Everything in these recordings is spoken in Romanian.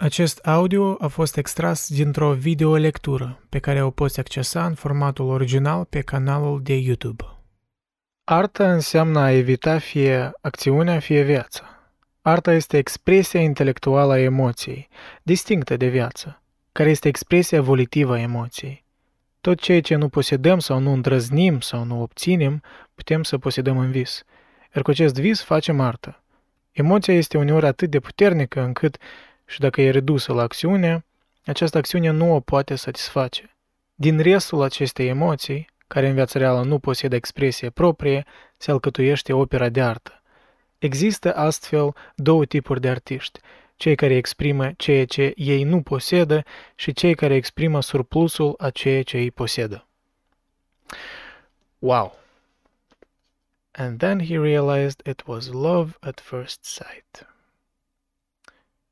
Acest audio a fost extras dintr-o videolectură pe care o poți accesa în formatul original pe canalul de YouTube. Arta înseamnă a evita fie acțiunea, fie viața. Arta este expresia intelectuală a emoției, distinctă de viață, care este expresia volitivă a emoției. Tot ceea ce nu posedăm sau nu îndrăznim sau nu obținem, putem să posedăm în vis. Iar cu acest vis facem artă. Emoția este uneori atât de puternică încât și dacă e redusă la acțiune, această acțiune nu o poate satisface. Din restul acestei emoții, care în viața reală nu posedă expresie proprie, se alcătuiește opera de artă. Există astfel două tipuri de artiști, cei care exprimă ceea ce ei nu posedă și cei care exprimă surplusul a ceea ce ei posedă. Wow! And then he realized it was love at first sight.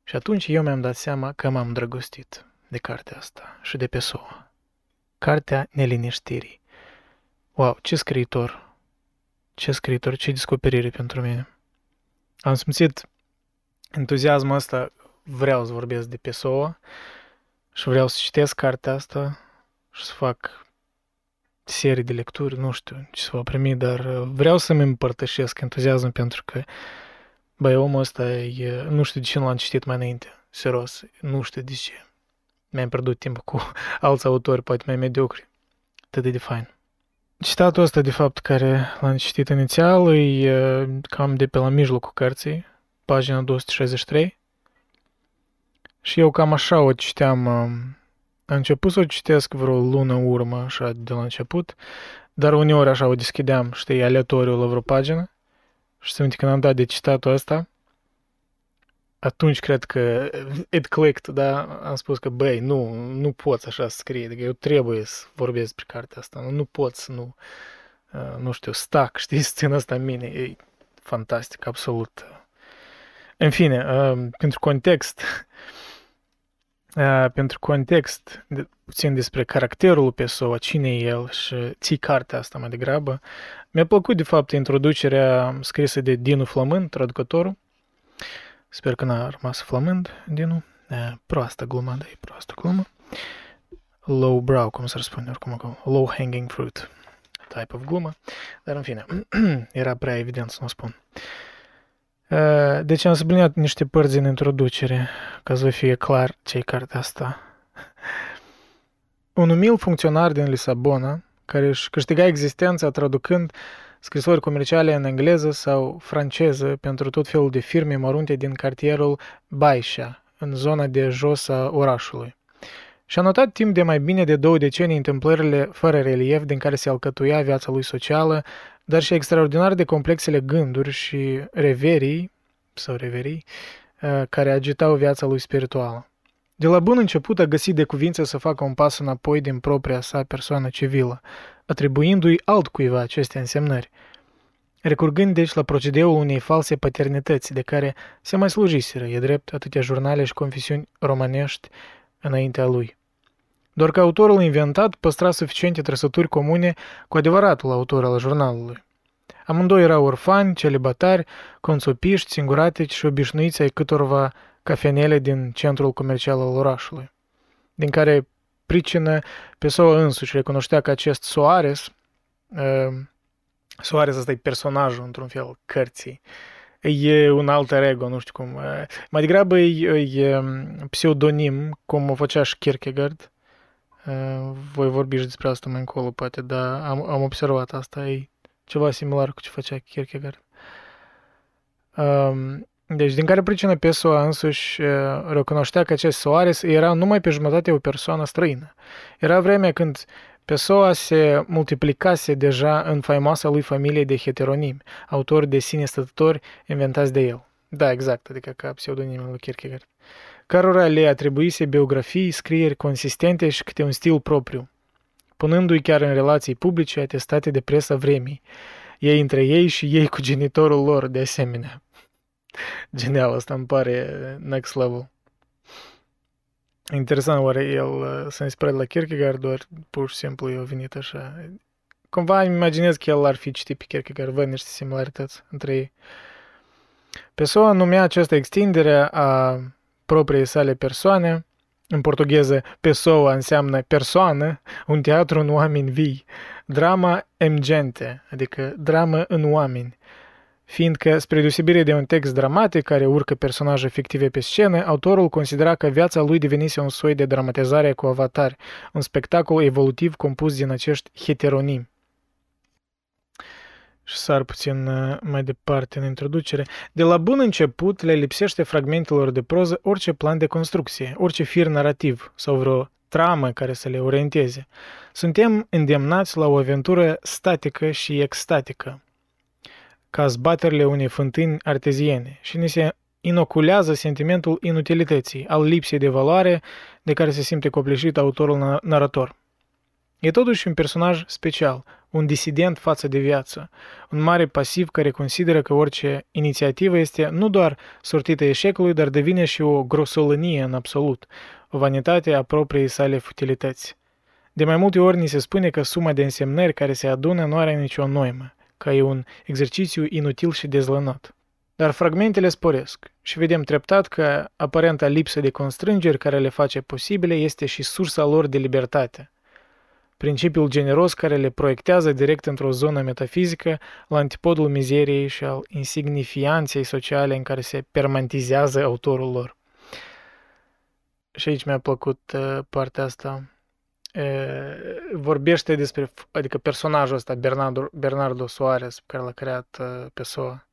Și atunci eu mi-am dat seama că m-am drăgostit de cartea asta și de Pessoa. Cartea neliniștirii. Wow, ce scriitor! Ce scriitor, ce descoperire pentru mine. Am simțit entuziasmul ăsta, vreau să vorbesc de Pessoa și vreau să citesc cartea asta și să fac serii de lecturi, nu știu ce să va primi, dar vreau să-mi împărtășesc entuziasmul pentru că Băi, omul ăsta e, nu știu de ce nu l-am citit mai înainte, serios, nu știu de ce. Mi-am pierdut timp cu alți autori, poate mai mediocri. Atât de fain. Citatul ăsta, de fapt, care l-am citit inițial, e cam de pe la mijlocul cărții, pagina 263. Și eu cam așa o citeam, am început să o citesc vreo lună urmă, așa, de la început, dar uneori așa o deschideam, știi, aleatoriu la vreo pagină și să când am dat de citatul ăsta, atunci cred că it clicked, da? Am spus că, băi, nu, nu poți așa să scrie, adică eu trebuie să vorbesc despre cartea asta, nu, nu pot să nu, uh, nu știu, stac, știi, să țin asta în mine, e fantastic, absolut. În fine, uh, pentru context, uh, pentru context, de, puțin despre caracterul Pessoa, cine e el și ții cartea asta mai degrabă, mi-a plăcut, de fapt, introducerea scrisă de Dinu Flămând, traducătorul. Sper că n-a rămas flămând, Dinu. Proastă glumă, da, e proastă glumă. Low brow, cum să răspunde oricum acolo. Low hanging fruit type of glumă. Dar în fine, era prea evident să nu spun. Deci am subliniat niște părți din introducere, ca să fie clar ce e cartea asta. Un umil funcționar din Lisabona, care își câștiga existența traducând scrisori comerciale în engleză sau franceză pentru tot felul de firme mărunte din cartierul Baixa, în zona de jos a orașului. Și a notat timp de mai bine de două decenii întâmplările fără relief din care se alcătuia viața lui socială, dar și extraordinar de complexele gânduri și reverii, sau reverii, uh, care agitau viața lui spirituală. De la bun început a găsit de cuvință să facă un pas înapoi din propria sa persoană civilă, atribuindu-i altcuiva aceste însemnări, recurgând deci la procedeul unei false paternități de care se mai slujiseră, e drept, atâtea jurnale și confesiuni romanești înaintea lui. Doar că autorul inventat păstra suficiente trăsături comune cu adevăratul autor al jurnalului. Amândoi erau orfani, celibatari, consopiști, singuratici și obișnuiți ai câtorva cafenele din centrul comercial al orașului, din care pricină Pessoa însuși recunoștea că acest Soares, uh, Soares ăsta e personajul într-un fel cărții, e un alter ego, nu știu cum. Uh, mai degrabă e, e um, pseudonim, cum o făcea și Kierkegaard. Uh, voi vorbi și despre asta mai încolo, poate, dar am, am observat asta, e ceva similar cu ce făcea Kierkegaard. Um, deci, din care pricină Pessoa însuși recunoștea că acest Soares era numai pe jumătate o persoană străină. Era vremea când Pessoa se multiplicase deja în faimoasa lui familie de heteronimi, autori de sine stătători inventați de el. Da, exact, adică ca pseudonimul lui Kierkegaard. Cărora le atribuise biografii, scrieri consistente și câte un stil propriu, punându-i chiar în relații publice atestate de presa vremii, ei între ei și ei cu genitorul lor de asemenea. Genial, asta îmi pare next level. Interesant, oare el uh, s-a inspirat la Kierkegaard, doar pur și simplu i-a venit așa. Cumva îmi imaginez că el ar fi citit pe Kierkegaard, văd niște similarități între ei. Pessoa numea această extindere a propriei sale persoane, în portugheză, pessoa înseamnă persoană, un teatru în oameni vii, drama emgente, adică dramă în oameni, fiindcă, spre deosebire de un text dramatic care urcă personaje fictive pe scenă, autorul considera că viața lui devenise un soi de dramatizare cu avatar, un spectacol evolutiv compus din acești heteronimi și sar puțin uh, mai departe în introducere, de la bun început le lipsește fragmentelor de proză orice plan de construcție, orice fir narrativ sau vreo tramă care să le orienteze. Suntem îndemnați la o aventură statică și extatică, ca zbaterile unei fântâni arteziene și ni se inoculează sentimentul inutilității, al lipsei de valoare de care se simte copleșit autorul narator. E totuși un personaj special, un disident față de viață, un mare pasiv care consideră că orice inițiativă este nu doar sortită eșecului, dar devine și o grosolănie în absolut, o vanitate a propriei sale futilități. De mai multe ori ni se spune că suma de însemnări care se adună nu are nicio noimă, că e un exercițiu inutil și dezlănat. Dar fragmentele sporesc și vedem treptat că aparenta lipsă de constrângeri care le face posibile este și sursa lor de libertate – principiul generos care le proiectează direct într-o zonă metafizică la antipodul mizeriei și al insignifianței sociale în care se permanentizează autorul lor. Și aici mi-a plăcut uh, partea asta. Uh, vorbește despre, adică personajul ăsta, Bernardo, Bernardo Soares, pe care l-a creat uh, Pessoa,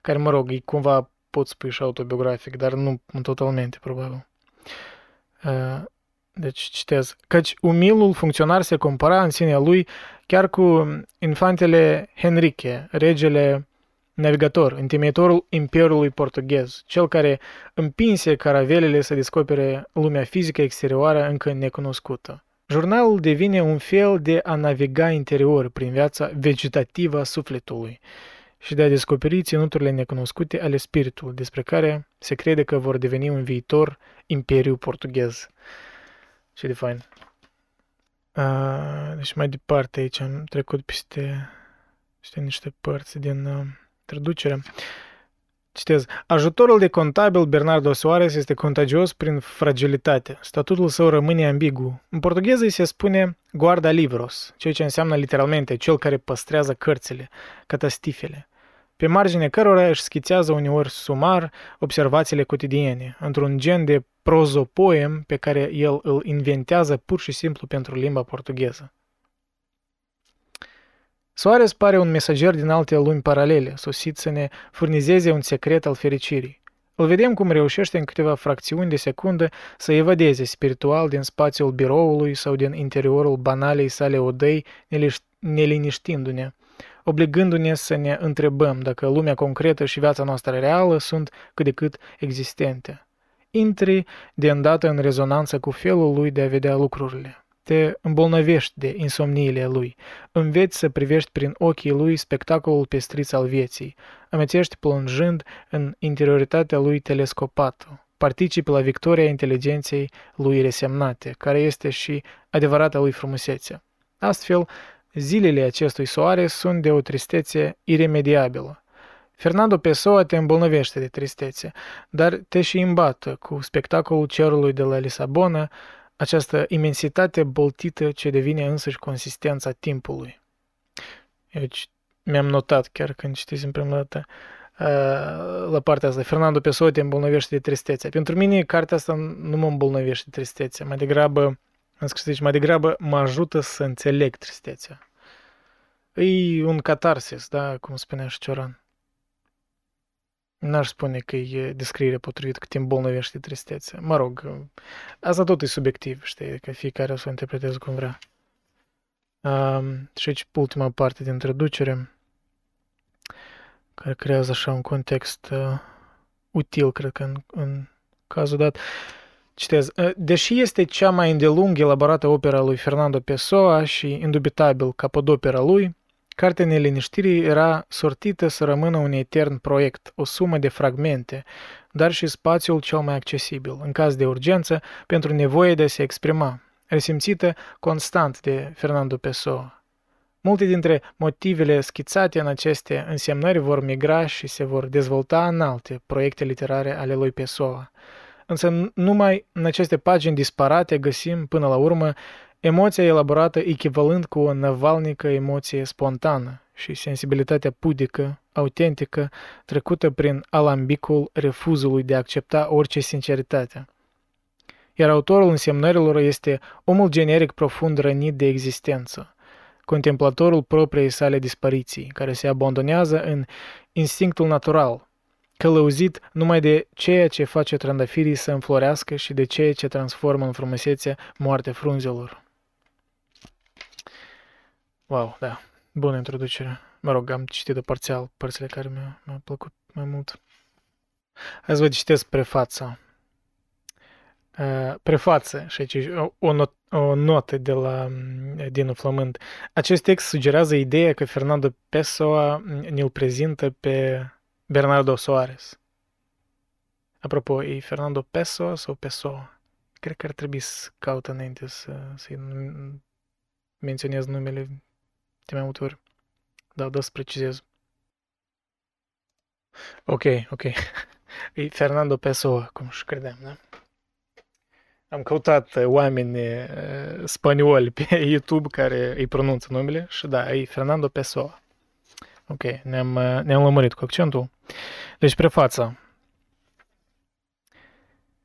care, mă rog, e cumva pot spui și autobiografic, dar nu totalmente, probabil. Uh, deci citez. Căci umilul funcționar se compara în sinea lui chiar cu infantele Henrique, regele navigator, întemeitorul Imperiului Portughez, cel care împinse caravelele să descopere lumea fizică exterioară încă necunoscută. Jurnalul devine un fel de a naviga interior prin viața vegetativă a sufletului și de a descoperi ținuturile necunoscute ale spiritului, despre care se crede că vor deveni un viitor imperiu portughez. Ce de fain. Uh, deci mai departe aici am trecut peste, peste niște părți din uh, traducere. Citez. Ajutorul de contabil Bernardo Soares este contagios prin fragilitate. Statutul său rămâne ambigu. În portugheză îi se spune guarda livros, ceea ce înseamnă literalmente cel care păstrează cărțile, catastifele pe marginea cărora își schițează uneori sumar observațiile cotidiene, într-un gen de prozopoem pe care el îl inventează pur și simplu pentru limba portugheză. Soares pare un mesager din alte lumi paralele, sosit să ne furnizeze un secret al fericirii. Îl vedem cum reușește în câteva fracțiuni de secundă să evadeze spiritual din spațiul biroului sau din interiorul banalei sale odăi, neliniștindu-ne obligându-ne să ne întrebăm dacă lumea concretă și viața noastră reală sunt cât de cât existente. Intri de îndată în rezonanță cu felul lui de a vedea lucrurile. Te îmbolnăvești de insomniile lui, înveți să privești prin ochii lui spectacolul pestriț al vieții, amețești plonjând în interioritatea lui telescopată, participi la victoria inteligenței lui resemnate, care este și adevărata lui frumusețe. Astfel, Zilele acestui soare sunt de o tristețe iremediabilă. Fernando Pessoa te îmbolnăvește de tristețe, dar te și îmbată cu spectacolul cerului de la Lisabona, această imensitate boltită ce devine însăși consistența timpului. Eu mi-am notat chiar când citisem prima dată uh, la partea asta. Fernando Pessoa te îmbolnăvește de tristețe. Pentru mine cartea asta nu mă îmbolnăvește de tristețe, mai degrabă în scris aici, mai degrabă mă ajută să înțeleg tristețea. E un catarsis, da, cum spunea și Cioran. N-aș spune că e descriere potrivită că te îmbolnăvește tristețe. Mă rog, asta tot e subiectiv, știi, că fiecare o să o interpreteze cum vrea. Um, și aici ultima parte din traducere, care creează așa un context uh, util, cred că în, în cazul dat. Citez, deși este cea mai îndelung elaborată opera lui Fernando Pessoa și indubitabil capodopera lui, Cartea neliniștirii era sortită să rămână un etern proiect, o sumă de fragmente, dar și spațiul cel mai accesibil, în caz de urgență, pentru nevoie de a se exprima, resimțită constant de Fernando Pessoa. Multe dintre motivele schițate în aceste însemnări vor migra și se vor dezvolta în alte proiecte literare ale lui Pessoa. însă numai în aceste pagini disparate găsim, până la urmă, emoția elaborată echivalent cu o năvalnică emoție spontană și sensibilitatea pudică, autentică, trecută prin alambicul refuzului de a accepta orice sinceritate. Iar autorul însemnărilor este omul generic profund rănit de existență, contemplatorul propriei sale dispariții, care se abandonează în instinctul natural, călăuzit numai de ceea ce face trandafirii să înflorească și de ceea ce transformă în frumusețe moarte frunzelor. Wow, da, bună introducere. Mă rog, am citit de parțial părțile care mi-au mi plăcut mai mult. Hai să vă citesc prefața. Uh, prefață și aici o, not, o notă de la mm, Dinu Flământ. Acest text sugerează ideea că Fernando Pessoa ne-l prezintă pe Bernardo Soares. Apropo, e Fernando Pessoa sau Pessoa? Cred că ar trebui să caut înainte să, să menționez numele de mai multe ori. Da, da, să precizez. Ok, ok. E Fernando Pessoa, cum și credeam, da? Am căutat oameni spanioli pe YouTube care îi pronunță numele și da, e Fernando Pessoa. Ok, ne-am, ne-am lămurit cu accentul. Deci prefața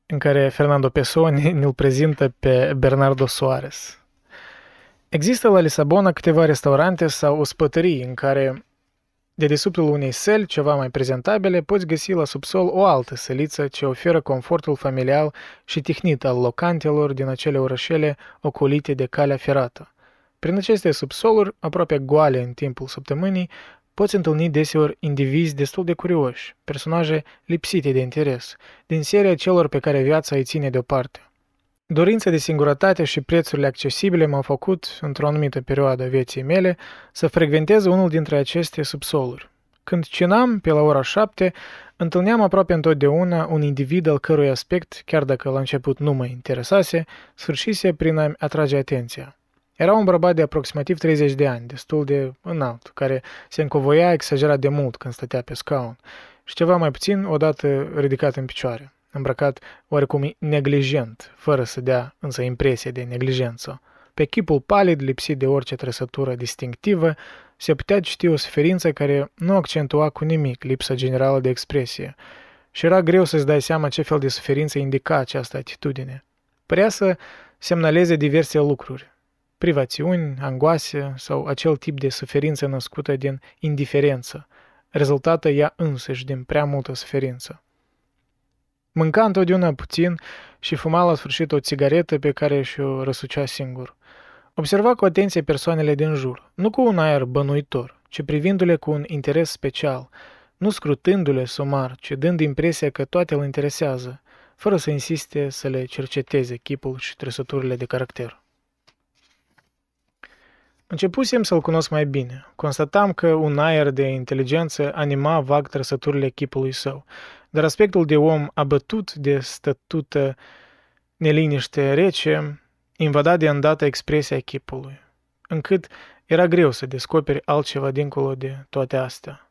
în care Fernando Pessoa ne-l prezintă pe Bernardo Soares. Există la Lisabona câteva restaurante sau ospătării în care de desubtul unei săli, ceva mai prezentabile, poți găsi la subsol o altă săliță ce oferă confortul familial și tihnit al locantelor din acele orășele ocolite de calea ferată. Prin aceste subsoluri, aproape goale în timpul săptămânii, poți întâlni deseori indivizi destul de curioși, personaje lipsite de interes, din seria celor pe care viața îi ține deoparte. Dorința de singurătate și prețurile accesibile m-au făcut, într-o anumită perioadă a vieții mele, să frecventez unul dintre aceste subsoluri. Când cenam, pe la ora șapte, întâlneam aproape întotdeauna un individ al cărui aspect, chiar dacă la început nu mă interesase, sfârșise prin a-mi atrage atenția. Era un bărbat de aproximativ 30 de ani, destul de înalt, care se încovoia exagerat de mult când stătea pe scaun și ceva mai puțin odată ridicat în picioare îmbrăcat oarecum neglijent, fără să dea însă impresie de neglijență. Pe chipul palid, lipsit de orice trăsătură distinctivă, se putea citi o suferință care nu accentua cu nimic lipsa generală de expresie și era greu să-ți dai seama ce fel de suferință indica această atitudine. Părea să semnaleze diverse lucruri, privațiuni, angoase sau acel tip de suferință născută din indiferență, rezultată ea însăși din prea multă suferință. Mânca întotdeauna puțin și fuma la sfârșit o țigaretă pe care și-o răsucea singur. Observa cu atenție persoanele din jur, nu cu un aer bănuitor, ci privindu-le cu un interes special, nu scrutându-le sumar, ci dând impresia că toate îl interesează, fără să insiste să le cerceteze chipul și trăsăturile de caracter. Începusem să-l cunosc mai bine. Constatam că un aer de inteligență anima vag trăsăturile chipului său dar aspectul de om abătut de stătută neliniște rece invada de îndată expresia chipului, încât era greu să descoperi altceva dincolo de toate astea.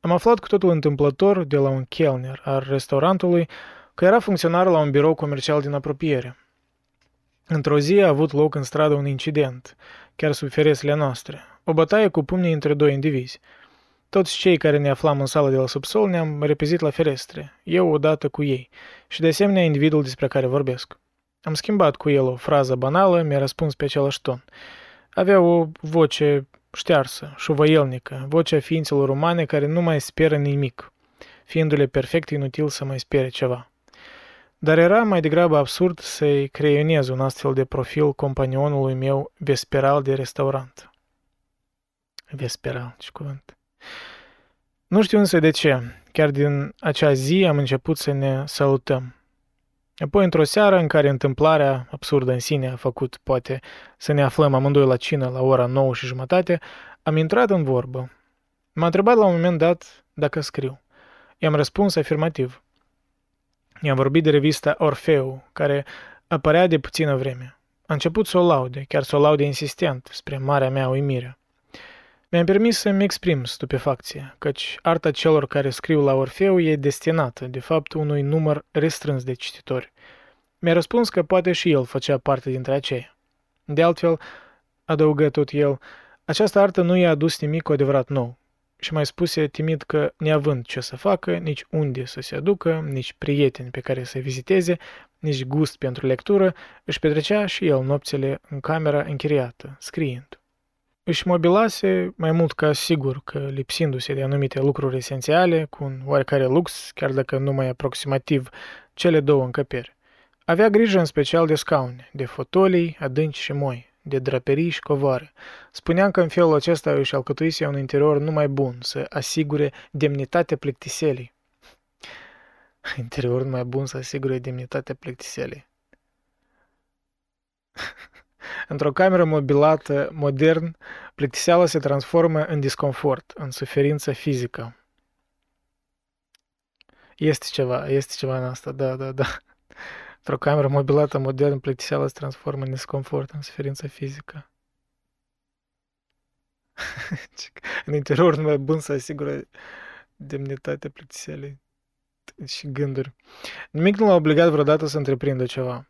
Am aflat cu totul întâmplător de la un chelner al restaurantului că era funcționar la un birou comercial din apropiere. Într-o zi a avut loc în stradă un incident, chiar sub ferestrele noastre, o bătaie cu pumnii între doi indivizi – toți cei care ne aflam în sală de la subsol ne-am repezit la ferestre, eu odată cu ei, și de asemenea individul despre care vorbesc. Am schimbat cu el o frază banală, mi-a răspuns pe același ton. Avea o voce ștearsă, șuvăielnică, vocea ființelor umane care nu mai speră nimic, fiindu-le perfect inutil să mai spere ceva. Dar era mai degrabă absurd să-i creionez un astfel de profil companionului meu vesperal de restaurant. Vesperal, ce cuvânt. Nu știu însă de ce. Chiar din acea zi am început să ne salutăm. Apoi, într-o seară în care întâmplarea, absurdă în sine, a făcut, poate, să ne aflăm amândoi la cină la ora 9 și jumătate, am intrat în vorbă. M-a întrebat la un moment dat dacă scriu. I-am răspuns afirmativ. I-am vorbit de revista Orfeu, care apărea de puțină vreme. A început să o laude, chiar să o laude insistent, spre marea mea uimire. Mi-am permis să-mi exprim stupefacție, căci arta celor care scriu la Orfeu e destinată, de fapt, unui număr restrâns de cititori. Mi-a răspuns că poate și el făcea parte dintre aceia. De altfel, adăugă tot el, această artă nu i-a adus nimic cu adevărat nou. Și mai spuse timid că, neavând ce să facă, nici unde să se aducă, nici prieteni pe care să viziteze, nici gust pentru lectură, își petrecea și el nopțile în camera închiriată, scriind. Își mobilase mai mult ca sigur că, lipsindu-se de anumite lucruri esențiale, cu un oarecare lux, chiar dacă numai aproximativ, cele două încăperi. Avea grijă în special de scaune, de fotolii adânci și moi, de draperii și covoare. Spuneam că în felul acesta își alcătuise un interior numai bun, să asigure demnitatea plictiselii. Interior numai bun să asigure demnitatea plictiselii. Într-o cameră mobilată, modern, plictiseala se transformă în disconfort, în suferință fizică. Este ceva, este ceva în asta, da, da, da. Într-o cameră mobilată, modern, plictiseala se transformă în disconfort, în suferință fizică. în interior numai bun să asigură demnitatea plictiselei și gânduri. Nimic nu l-a obligat vreodată să întreprindă ceva.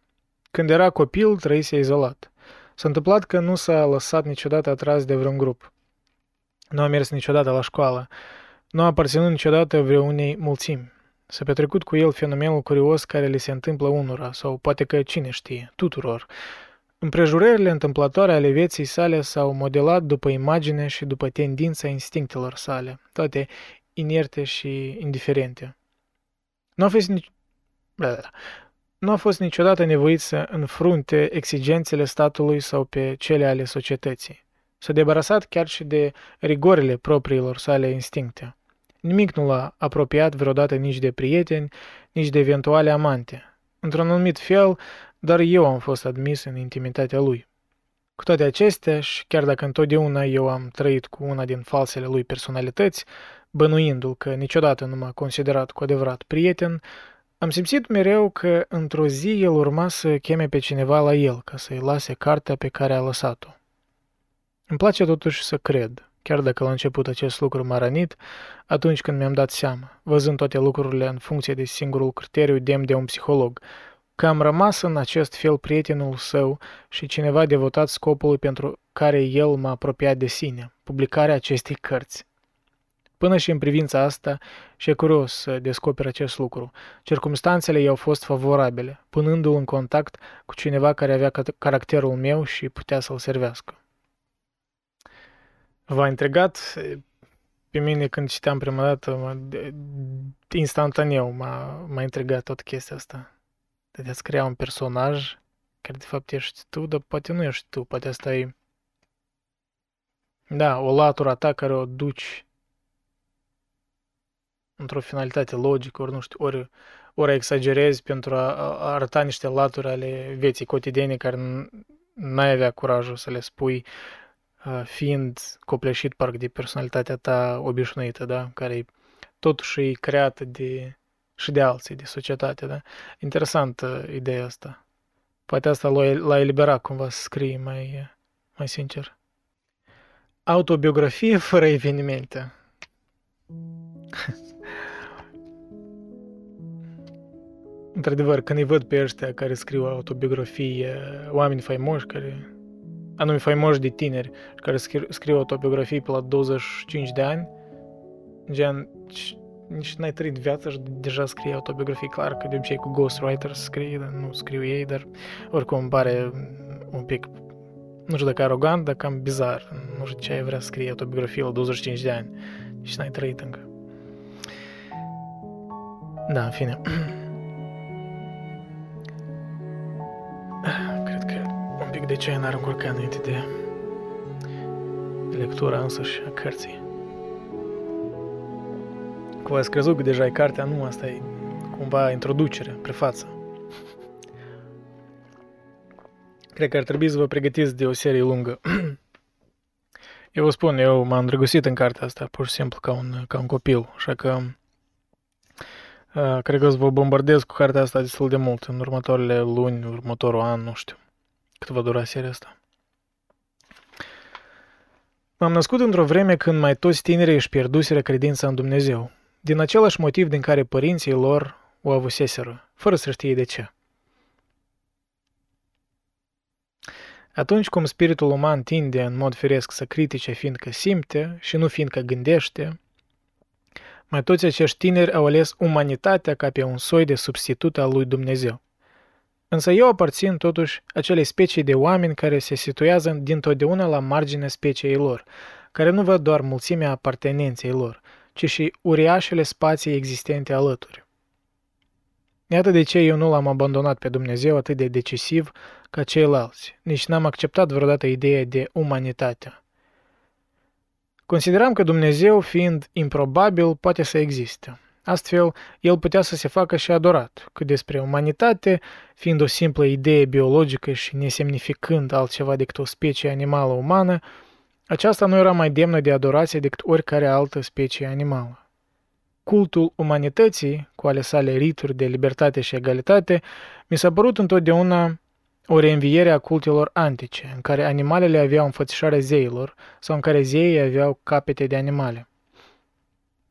Când era copil, trăise izolat. S-a întâmplat că nu s-a lăsat niciodată atras de vreun grup. Nu a mers niciodată la școală. Nu a aparținut niciodată vreunei mulțimi. S-a petrecut cu el fenomenul curios care le se întâmplă unora, sau poate că cine știe, tuturor. Împrejurările întâmplătoare ale vieții sale s-au modelat după imagine și după tendința instinctelor sale, toate inerte și indiferente. Nu a fost nici... Nu a fost niciodată nevoit să înfrunte exigențele statului sau pe cele ale societății. S-a debarasat chiar și de rigorile propriilor sale instincte. Nimic nu l-a apropiat vreodată nici de prieteni, nici de eventuale amante. Într-un anumit fel, dar eu am fost admis în intimitatea lui. Cu toate acestea, și chiar dacă întotdeauna eu am trăit cu una din falsele lui personalități, bănuindu-l că niciodată nu m-a considerat cu adevărat prieten, am simțit mereu că într-o zi el urma să cheme pe cineva la el ca să-i lase cartea pe care a lăsat-o. Îmi place totuși să cred, chiar dacă la început acest lucru m-a rănit, atunci când mi-am dat seama, văzând toate lucrurile în funcție de singurul criteriu demn de un psiholog, că am rămas în acest fel prietenul său și cineva devotat scopului pentru care el m-a apropiat de sine, publicarea acestei cărți. Până și în privința asta, și e curios să descoper acest lucru. Circumstanțele i-au fost favorabile, punându-l în contact cu cineva care avea caracterul meu și putea să-l servească. V-a intrigat pe mine când citeam prima dată, mă, instantaneu m-a, m-a intrigat tot chestia asta. De a crea un personaj care de fapt ești tu, dar poate nu ești tu, poate asta e... Da, o latură ta care o duci într-o finalitate logică, ori nu știu, ori, ori exagerezi pentru a, a arăta niște laturi ale vieții cotidiene care n-ai avea curajul să le spui fiind copleșit parcă de personalitatea ta obișnuită, da? Care totuși e creată de, și de alții, de societate, da? Interesantă ideea asta. Poate asta l-a eliberat cumva să scrie mai, mai sincer. Autobiografie fără evenimente. Într-adevăr, când îi văd pe ăștia care scriu autobiografii, oameni faimoși care anume faimoși de tineri care scriu autobiografii pe la 25 de ani, gen, nici n-ai trăit viața și deja scrie autobiografii, clar că de obicei cu ghostwriters scrie, dar nu scriu ei, dar oricum îmi pare un pic, nu știu dacă arogant, dar cam bizar. Nu știu ce ai vrea să scrie autobiografie la 25 de ani, nici n-ai trăit încă. Da, în fine. pic de ce n-ar încurca înainte de lectura însăși a cărții. Cum ați crezut că deja e cartea, nu, asta e cumva introducere, prefață. Cred că ar trebui să vă pregătiți de o serie lungă. Eu vă spun, eu m-am îndrăgostit în cartea asta, pur și simplu, ca un, ca un copil, așa că uh, cred că o să vă bombardez cu cartea asta destul de mult în următoarele luni, următorul an, nu știu cât va dura seria asta. M-am născut într-o vreme când mai toți tinerii își pierduseră credința în Dumnezeu, din același motiv din care părinții lor o avuseseră, fără să știe de ce. Atunci cum spiritul uman tinde în mod firesc să critique fiindcă simte și nu fiindcă gândește, mai toți acești tineri au ales umanitatea ca pe un soi de substitut al lui Dumnezeu. Însă eu aparțin totuși acelei specii de oameni care se situează dintotdeauna la marginea speciei lor, care nu văd doar mulțimea apartenenței lor, ci și uriașele spații existente alături. Iată de ce eu nu l-am abandonat pe Dumnezeu atât de decisiv ca ceilalți, nici n-am acceptat vreodată ideea de umanitate. Consideram că Dumnezeu, fiind improbabil, poate să existe. Astfel, el putea să se facă și adorat, cât despre umanitate, fiind o simplă idee biologică și nesemnificând altceva decât o specie animală umană, aceasta nu era mai demnă de adorație decât oricare altă specie animală. Cultul umanității, cu ale sale rituri de libertate și egalitate, mi s-a părut întotdeauna o reînviere a cultelor antice, în care animalele aveau înfățișarea zeilor sau în care zeii aveau capete de animale.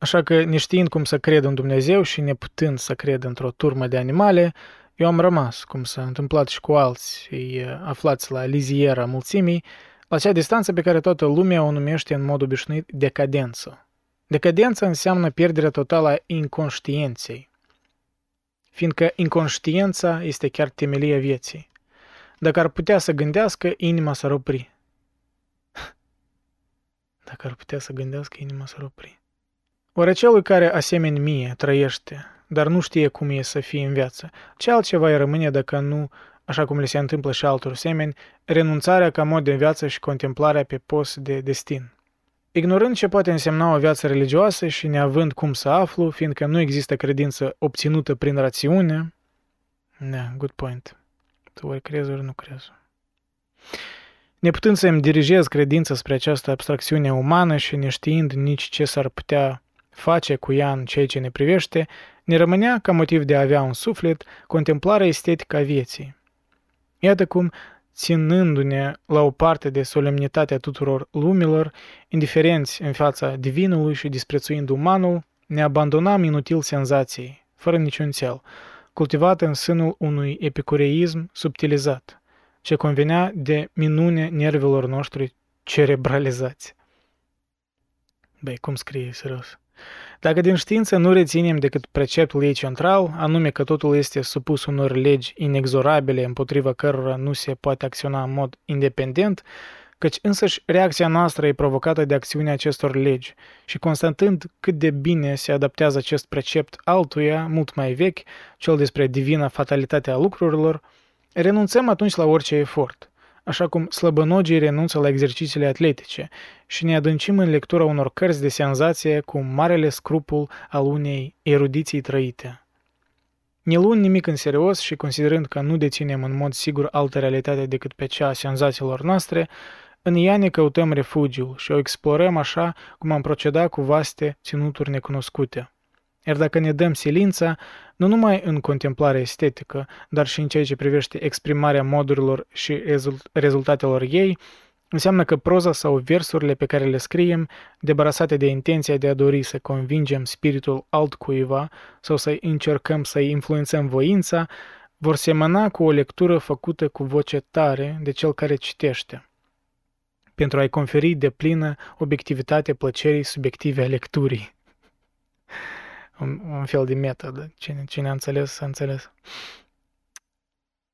Așa că, neștiind cum să cred în Dumnezeu și neputând să cred într-o turmă de animale, eu am rămas, cum s-a întâmplat și cu alții aflați la liziera mulțimii, la acea distanță pe care toată lumea o numește în mod obișnuit decadență. Decadența înseamnă pierderea totală a inconștienței, fiindcă inconștiența este chiar temelia vieții. Dacă ar putea să gândească, inima s-ar opri. Dacă ar putea să gândească, inima s-ar opri. Oare celui care, asemeni mie, trăiește, dar nu știe cum e să fie în viață, ce altceva îi rămâne dacă nu, așa cum le se întâmplă și altor semeni, renunțarea ca mod de viață și contemplarea pe post de destin? Ignorând ce poate însemna o viață religioasă și neavând cum să aflu, fiindcă nu există credință obținută prin rațiune, da, good point. Tu ori crezi, ori nu crezi. Neputând să-mi dirigez credința spre această abstracțiune umană și neștiind nici ce s-ar putea face cu ea în ceea ce ne privește, ne rămânea, ca motiv de a avea un suflet, contemplarea estetică a vieții. Iată cum, ținându-ne la o parte de solemnitatea tuturor lumilor, indiferenți în fața divinului și disprețuind umanul, ne abandonam inutil senzației, fără niciun cel, cultivată în sânul unui epicureism subtilizat, ce convenea de minune nervilor noștri cerebralizați. Băi, cum scrie serios? Dacă din știință nu reținem decât preceptul ei central, anume că totul este supus unor legi inexorabile împotriva cărora nu se poate acționa în mod independent, căci însăși reacția noastră e provocată de acțiunea acestor legi și constatând cât de bine se adaptează acest precept altuia, mult mai vechi, cel despre divina fatalitate a lucrurilor, renunțăm atunci la orice efort – așa cum slăbănogii renunță la exercițiile atletice și ne adâncim în lectura unor cărți de senzație cu marele scrupul al unei erudiții trăite. Ne luând nimic în serios și considerând că nu deținem în mod sigur altă realitate decât pe cea a senzațiilor noastre, în ea ne căutăm refugiul și o explorăm așa cum am procedat cu vaste ținuturi necunoscute. Iar dacă ne dăm silința, nu numai în contemplarea estetică, dar și în ceea ce privește exprimarea modurilor și rezultatelor ei, înseamnă că proza sau versurile pe care le scriem, debarasate de intenția de a dori să convingem spiritul altcuiva sau să încercăm să-i influențăm voința, vor semăna cu o lectură făcută cu voce tare de cel care citește, pentru a-i conferi de plină obiectivitate plăcerii subiective a lecturii un, un fel de metodă. Cine, cine a înțeles, a înțeles.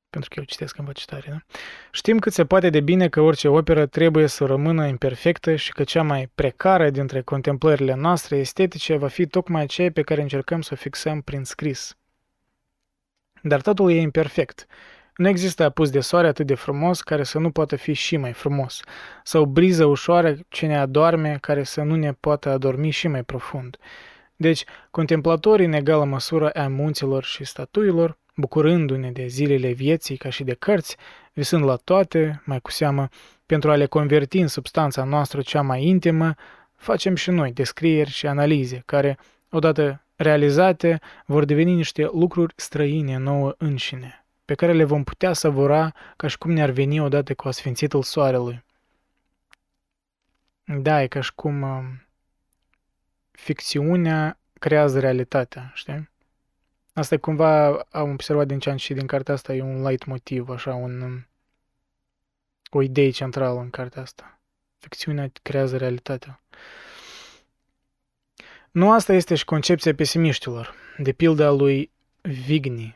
Pentru că eu citesc în văcitare, da? Știm cât se poate de bine că orice operă trebuie să rămână imperfectă și că cea mai precară dintre contemplările noastre estetice va fi tocmai aceea pe care încercăm să o fixăm prin scris. Dar totul e imperfect. Nu există apus de soare atât de frumos care să nu poată fi și mai frumos, sau briză ușoară ce ne adorme care să nu ne poată adormi și mai profund. Deci, contemplatorii în egală măsură a munților și statuilor, bucurându-ne de zilele vieții ca și de cărți, visând la toate, mai cu seamă, pentru a le converti în substanța noastră cea mai intimă, facem și noi descrieri și analize, care, odată realizate, vor deveni niște lucruri străine nouă înșine, pe care le vom putea savura ca și cum ne-ar veni odată cu asfințitul soarelui. Da, e ca și cum uh, ficțiunea creează realitatea, știi? Asta e cumva, am observat din ce an și din cartea asta, e un light motiv, așa, un, um, o idee centrală în cartea asta. Ficțiunea creează realitatea. Nu asta este și concepția pesimiștilor, de pilda lui Vigni,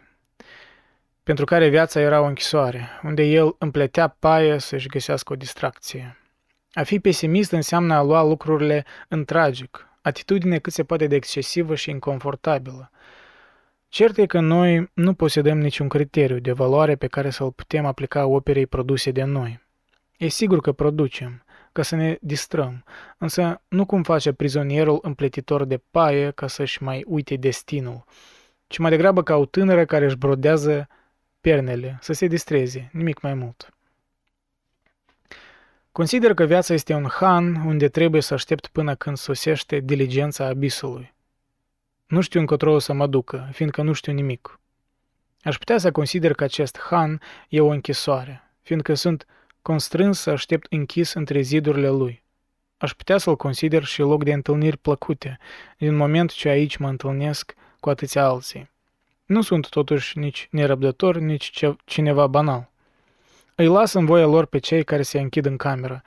pentru care viața era o închisoare, unde el împletea paie să-și găsească o distracție. A fi pesimist înseamnă a lua lucrurile în tragic, atitudine cât se poate de excesivă și inconfortabilă. Cert e că noi nu posedăm niciun criteriu de valoare pe care să-l putem aplica operei produse de noi. E sigur că producem, ca să ne distrăm, însă nu cum face prizonierul împletitor de paie ca să-și mai uite destinul, ci mai degrabă ca o tânără care își brodează pernele, să se distreze, nimic mai mult. Consider că viața este un han unde trebuie să aștept până când sosește diligența abisului. Nu știu încotro o să mă ducă, fiindcă nu știu nimic. Aș putea să consider că acest han e o închisoare, fiindcă sunt constrâns să aștept închis între zidurile lui. Aș putea să-l consider și loc de întâlniri plăcute, din moment ce aici mă întâlnesc cu atâția alții. Nu sunt totuși nici nerăbdător, nici cineva banal. Îi las în voia lor pe cei care se închid în cameră,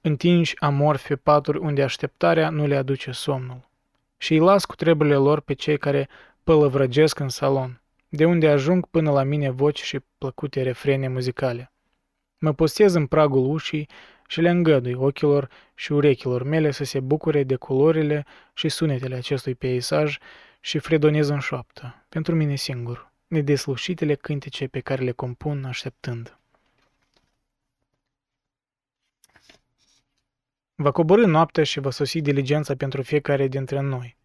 întinși amorfe paturi unde așteptarea nu le aduce somnul. Și îi las cu treburile lor pe cei care pălăvrăgesc în salon, de unde ajung până la mine voci și plăcute refrene muzicale. Mă postez în pragul ușii și le îngădui ochilor și urechilor mele să se bucure de culorile și sunetele acestui peisaj și fredonez în șoaptă, pentru mine singur, nedeslușitele cântece pe care le compun așteptând. Va coborâ noaptea și va sosi diligența pentru fiecare dintre noi.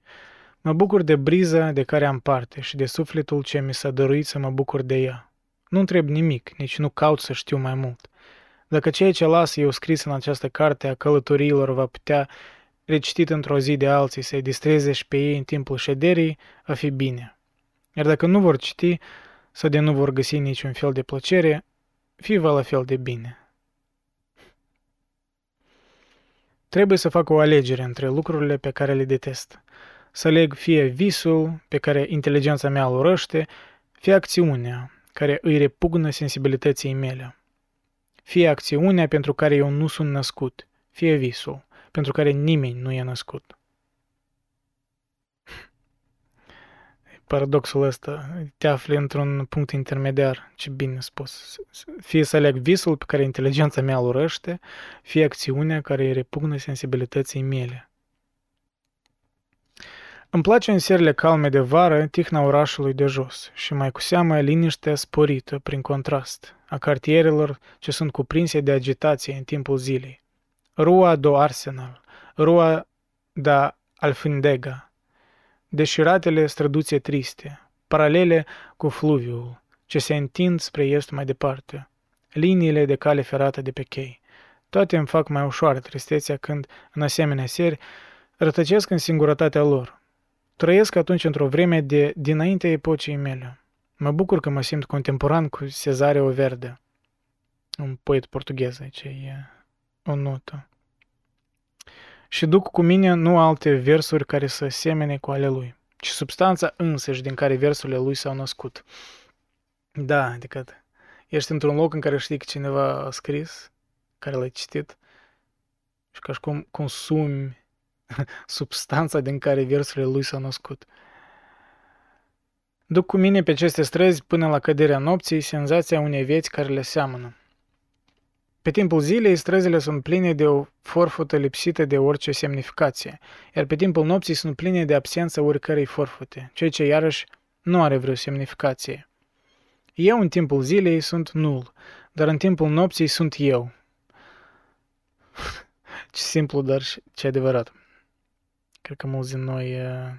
Mă bucur de briza de care am parte și de sufletul ce mi s-a dăruit să mă bucur de ea. Nu întreb nimic, nici nu caut să știu mai mult. Dacă ceea ce las eu scris în această carte a călătoriilor va putea recitit într-o zi de alții să-i distreze și pe ei în timpul șederii, va fi bine. Iar dacă nu vor citi sau de nu vor găsi niciun fel de plăcere, fi va la fel de bine. Trebuie să fac o alegere între lucrurile pe care le detest. Să aleg fie visul pe care inteligența mea îl urăște, fie acțiunea care îi repugnă sensibilității mele. Fie acțiunea pentru care eu nu sunt născut, fie visul pentru care nimeni nu e născut. Paradoxul ăsta, te afli într-un punct intermediar, ce bine spus. Fie să aleg visul pe care inteligența mea îl urăște, fie acțiunea care îi repugnă sensibilității mele. Îmi place în serile calme de vară tihna orașului de jos și mai cu seamă liniștea sporită prin contrast a cartierelor ce sunt cuprinse de agitație în timpul zilei. Rua do Arsenal, Rua da Alfindega, deșiratele străduțe triste, paralele cu fluviul, ce se întind spre est mai departe, liniile de cale ferată de pe chei. Toate îmi fac mai ușoară tristețea când, în asemenea seri, rătăcesc în singurătatea lor. Trăiesc atunci într-o vreme de dinainte epocii mele. Mă bucur că mă simt contemporan cu Cesario Verde, un poet portughez, aici e o notă. Și duc cu mine nu alte versuri care să semene cu ale lui, ci substanța însăși din care versurile lui s-au născut. Da, adică ești într-un loc în care știi că cineva a scris, care l-ai citit, și ca și cum consumi substanța din care versurile lui s-au născut. Duc cu mine pe aceste străzi până la căderea nopții senzația unei vieți care le seamănă. Pe timpul zilei, străzile sunt pline de o forfută lipsită de orice semnificație, iar pe timpul nopții sunt pline de absența oricărei forfute, ceea ce iarăși nu are vreo semnificație. Eu în timpul zilei sunt nul, dar în timpul nopții sunt eu. ce simplu, dar ce adevărat. Cred că mulți din noi uh,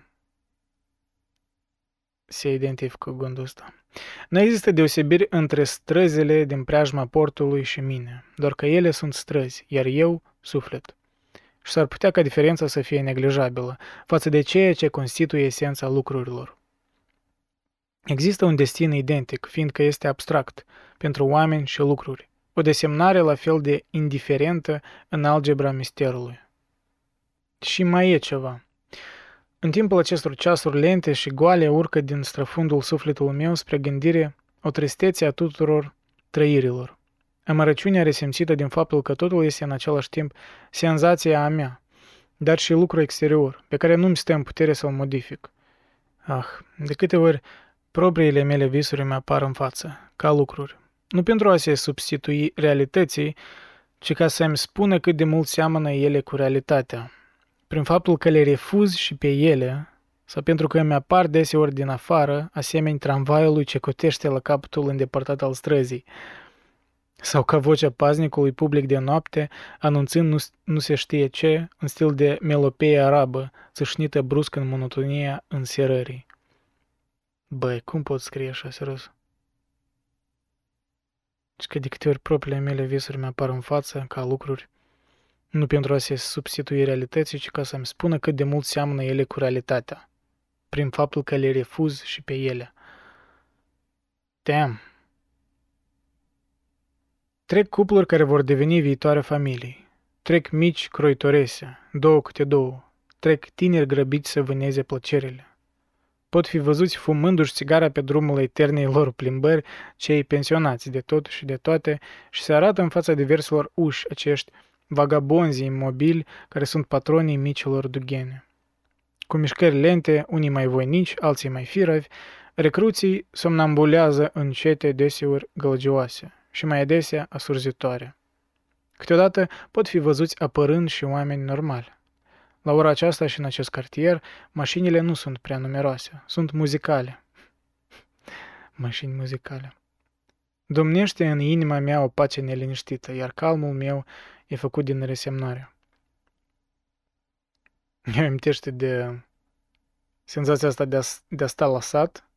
se identifică cu gândul ăsta. Nu există deosebiri între străzile din preajma portului și mine, doar că ele sunt străzi, iar eu suflet. Și s-ar putea ca diferența să fie neglijabilă față de ceea ce constituie esența lucrurilor. Există un destin identic, fiindcă este abstract pentru oameni și lucruri, o desemnare la fel de indiferentă în algebra misterului. Și mai e ceva. În timpul acestor ceasuri lente și goale urcă din străfundul sufletului meu spre gândire o tristețe a tuturor trăirilor. Amărăciunea resimțită din faptul că totul este în același timp senzația a mea, dar și lucru exterior, pe care nu-mi stă în putere să-l modific. Ah, de câte ori propriile mele visuri mi apar în față, ca lucruri. Nu pentru a se substitui realității, ci ca să-mi spună cât de mult seamănă ele cu realitatea. Prin faptul că le refuz și pe ele, sau pentru că îmi apar deseori din afară, asemeni tramvaiului ce cotește la capătul îndepărtat al străzii, sau ca vocea paznicului public de noapte, anunțând nu, nu se știe ce, în stil de melopee arabă, țâșnită brusc în monotonia înserării. Băi, cum pot scrie așa, serios? Și că de câte ori propriile mele visuri mi apar în față, ca lucruri, nu pentru a se substitui realității, ci ca să-mi spună cât de mult seamănă ele cu realitatea, prin faptul că le refuz și pe ele. Damn. Trec cupluri care vor deveni viitoare familii. Trec mici croitorese, două câte două. Trec tineri grăbiți să vâneze plăcerile. Pot fi văzuți fumându-și țigara pe drumul eternei lor plimbări, cei pensionați de tot și de toate, și se arată în fața diverselor uși acești vagabonzi imobili care sunt patronii micilor dugene. Cu mișcări lente, unii mai voinici, alții mai firavi, recruții somnambulează încete deseori gălgioase și mai adesea asurzitoare. Câteodată pot fi văzuți apărând și oameni normali. La ora aceasta și în acest cartier, mașinile nu sunt prea numeroase, sunt muzicale. Mașini muzicale. Domnește în inima mea o pace neliniștită, iar calmul meu e făcut din resemnare. Mi amintește de senzația asta de a, de a sta la sat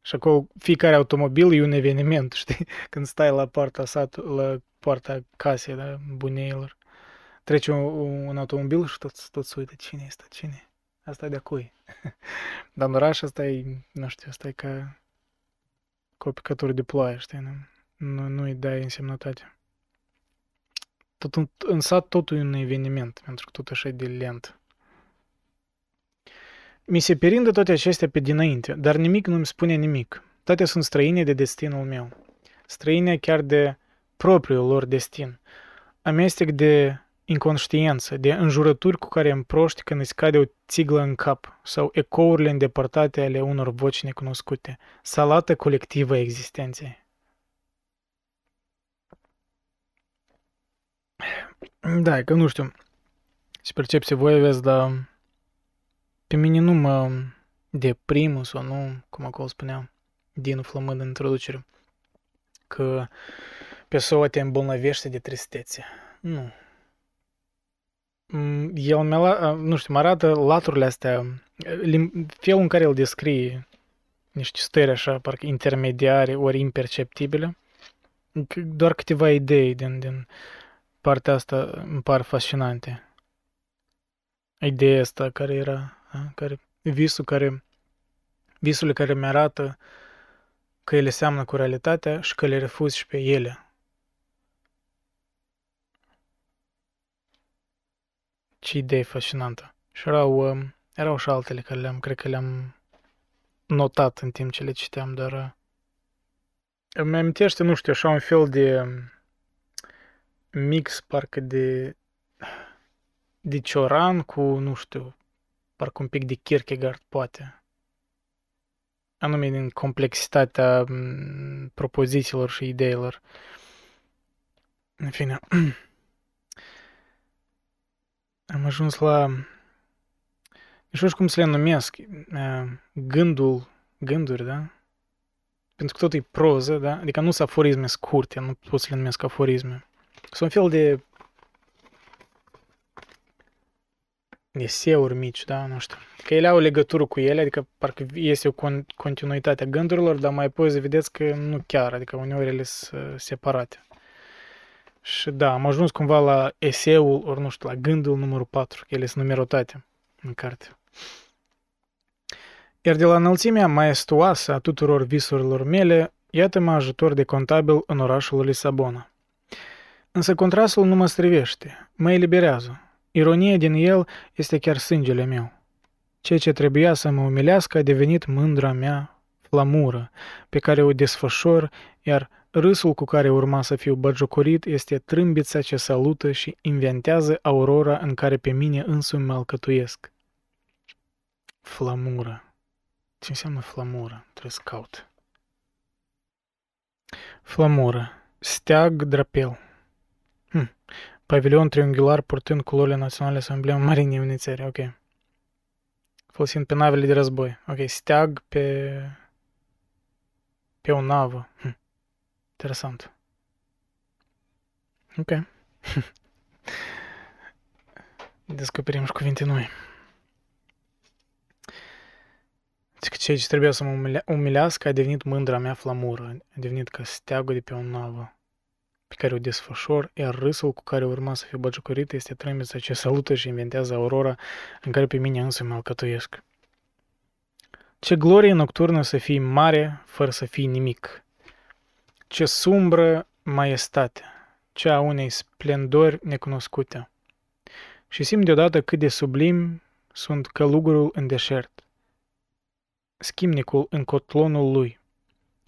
și acolo fiecare automobil e un eveniment, știi? Când stai la poarta sat, la poarta casei, da, buneilor. Trece un, un automobil și tot, tot se uită cine este, cine Asta e de cui. Dar în oraș asta e, nu știu, asta e ca, ca o picătură de ploaie, știi? Nu, nu, nu îi dai însemnătate. Tot în, în sat totul e un eveniment, pentru că tot așa e de lent. Mi se perindă toate acestea pe dinainte, dar nimic nu-mi spune nimic. Toate sunt străine de destinul meu. Străine chiar de propriul lor destin. Amestec de inconștiență, de înjurături cu care împroști când îți cade o țiglă în cap sau ecourile îndepărtate ale unor voci necunoscute. Salată colectivă a existenței. Da, că nu știu ce percepție voi aveți, dar pe mine nu mă deprimă sau nu, cum acolo spuneam, din flămând în introducere, că persoana te îmbolnăvește de tristețe. Nu. Mm, el mi nu știu, mă arată laturile astea, felul în care el descrie niște stări așa, parcă intermediare, ori imperceptibile, doar câteva idei din, din partea asta îmi par fascinante. Ideea asta care era, care, visul care, visurile care mi arată că ele seamănă cu realitatea și că le refuz și pe ele. Ce idee fascinantă. Și erau, um, erau și altele care le-am, cred că le-am notat în timp ce le citeam, dar uh, îmi amintește, nu știu, așa un fel de um, mix parcă de de Cioran cu, nu știu, parcă un pic de Kierkegaard, poate. Anume din complexitatea propozițiilor și ideilor. În fine. Am ajuns la... Nu știu cum să le numesc. Gândul, gânduri, da? Pentru că tot e proză, da? Adică nu sunt aforisme scurte, nu pot să le numesc aforisme. Sunt un fel de eseuri mici, da, nu știu. Că ele au legătură cu ele, adică parcă este o con- continuitate a gândurilor, dar mai apoi să vedeți că nu chiar, adică uneori ele sunt separate. Și da, am ajuns cumva la eseul, ori nu știu, la gândul numărul 4, că ele sunt numerotate în carte. Iar de la înălțimea maestuoasă a tuturor visurilor mele, iată-mă ajutor de contabil în orașul Lisabona. Însă contrastul nu mă strivește, mă eliberează. Ironia din el este chiar sângele meu. Ceea ce trebuia să mă umilească a devenit mândra mea flamură, pe care o desfășor, iar râsul cu care urma să fiu băgiocorit este trâmbița ce salută și inventează aurora în care pe mine însumi mă alcătuiesc. Flamură. Ce înseamnă flamură? Trebuie să caut. Flamură. Steag drapel. Hm. Pavilion triunghiular purtând culorile naționale sau emblema Marinii unei țări. Ok. Folosind pe navele de război. Ok. Steag pe... Pe o navă. Hm. Interesant. Ok. Descoperim și cuvinte noi. Că ceea ce trebuia să mă umilească a devenit mândra mea flamură, a devenit ca steagul de pe o navă pe care o desfășor, iar râsul cu care urma să fiu băgiocărit este trâmbița ce salută și inventează aurora în care pe mine însă mă alcătuiesc. Ce glorie nocturnă să fii mare fără să fii nimic. Ce sumbră maestate, cea a unei splendori necunoscute. Și simt deodată cât de sublim sunt călugurul în deșert, schimnicul în cotlonul lui,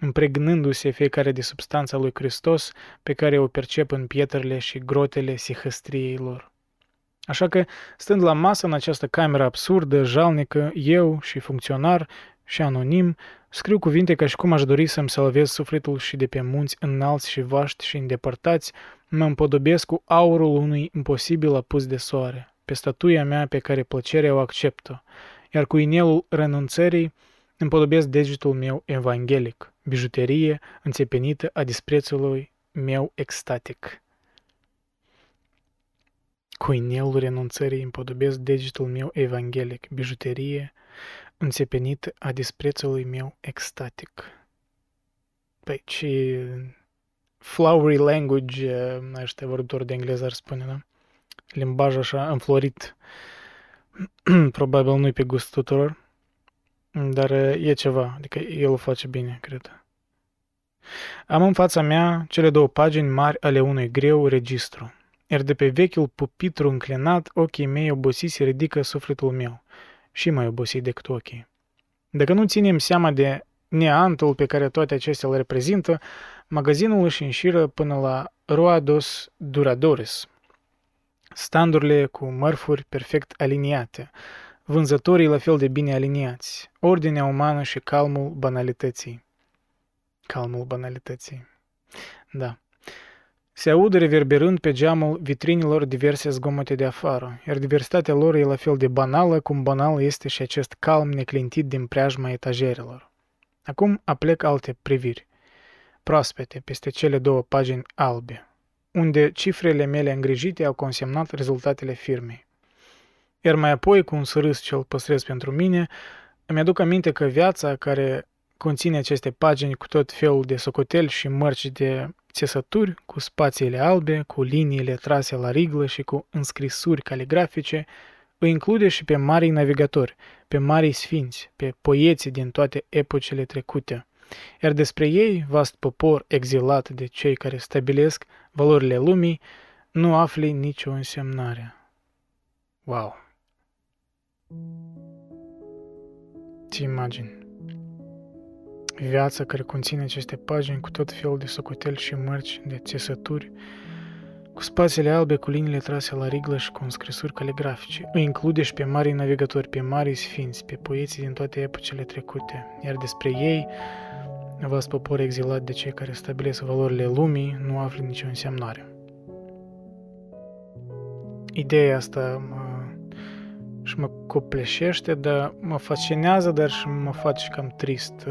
impregnându-se fiecare de substanța lui Hristos pe care o percep în pietrele și grotele sihăstriei lor. Așa că, stând la masă în această cameră absurdă, jalnică, eu și funcționar și anonim, scriu cuvinte ca și cum aș dori să-mi salvez sufletul și de pe munți înalți și vaști și îndepărtați, mă împodobesc cu aurul unui imposibil apus de soare, pe statuia mea pe care plăcerea o acceptă, iar cu inelul renunțării împodobesc degetul meu evanghelic, bijuterie înțepenită a disprețului meu extatic. Cu inelul renunțării împodobesc degetul meu evanghelic, bijuterie înțepenită a disprețului meu extatic. Păi, ce flowery language, ăștia vorbitori de engleză ar spune, da? Limbaj așa înflorit, probabil nu-i pe gust tuturor. Dar e ceva, adică el o face bine, cred. Am în fața mea cele două pagini mari ale unui greu registru, iar de pe vechiul pupitru înclinat, ochii mei obosiți se ridică sufletul meu, și mai obosit decât ochii. Dacă nu ținem seama de neantul pe care toate acestea îl reprezintă, magazinul își înșiră până la Roados Duradores, standurile cu mărfuri perfect aliniate, vânzătorii la fel de bine aliniați, ordinea umană și calmul banalității. Calmul banalității. Da. Se aud reverberând pe geamul vitrinilor diverse zgomote de afară, iar diversitatea lor e la fel de banală cum banal este și acest calm neclintit din preajma etajerelor. Acum aplec alte priviri, proaspete peste cele două pagini albe, unde cifrele mele îngrijite au consemnat rezultatele firmei. Iar mai apoi, cu un sărâs ce îl păstrez pentru mine, îmi aduc aminte că viața care conține aceste pagini cu tot felul de socoteli și mărci de țesături, cu spațiile albe, cu liniile trase la riglă și cu înscrisuri caligrafice, îi include și pe marii navigatori, pe marii sfinți, pe poeții din toate epocele trecute. Iar despre ei, vast popor exilat de cei care stabilesc valorile lumii, nu afli nicio însemnare. Wow! Ți imagini. Viața care conține aceste pagini cu tot felul de socoteli și mărci de țesături, cu spațiile albe, cu liniile trase la riglă și cu înscrisuri caligrafice. Îi include și pe marii navigatori, pe marii sfinți, pe poeții din toate epocele trecute, iar despre ei, vast popor exilat de cei care stabilesc valorile lumii, nu află nicio însemnare. Ideea asta mă și mă copleșește, dar mă fascinează, dar și mă face cam trist.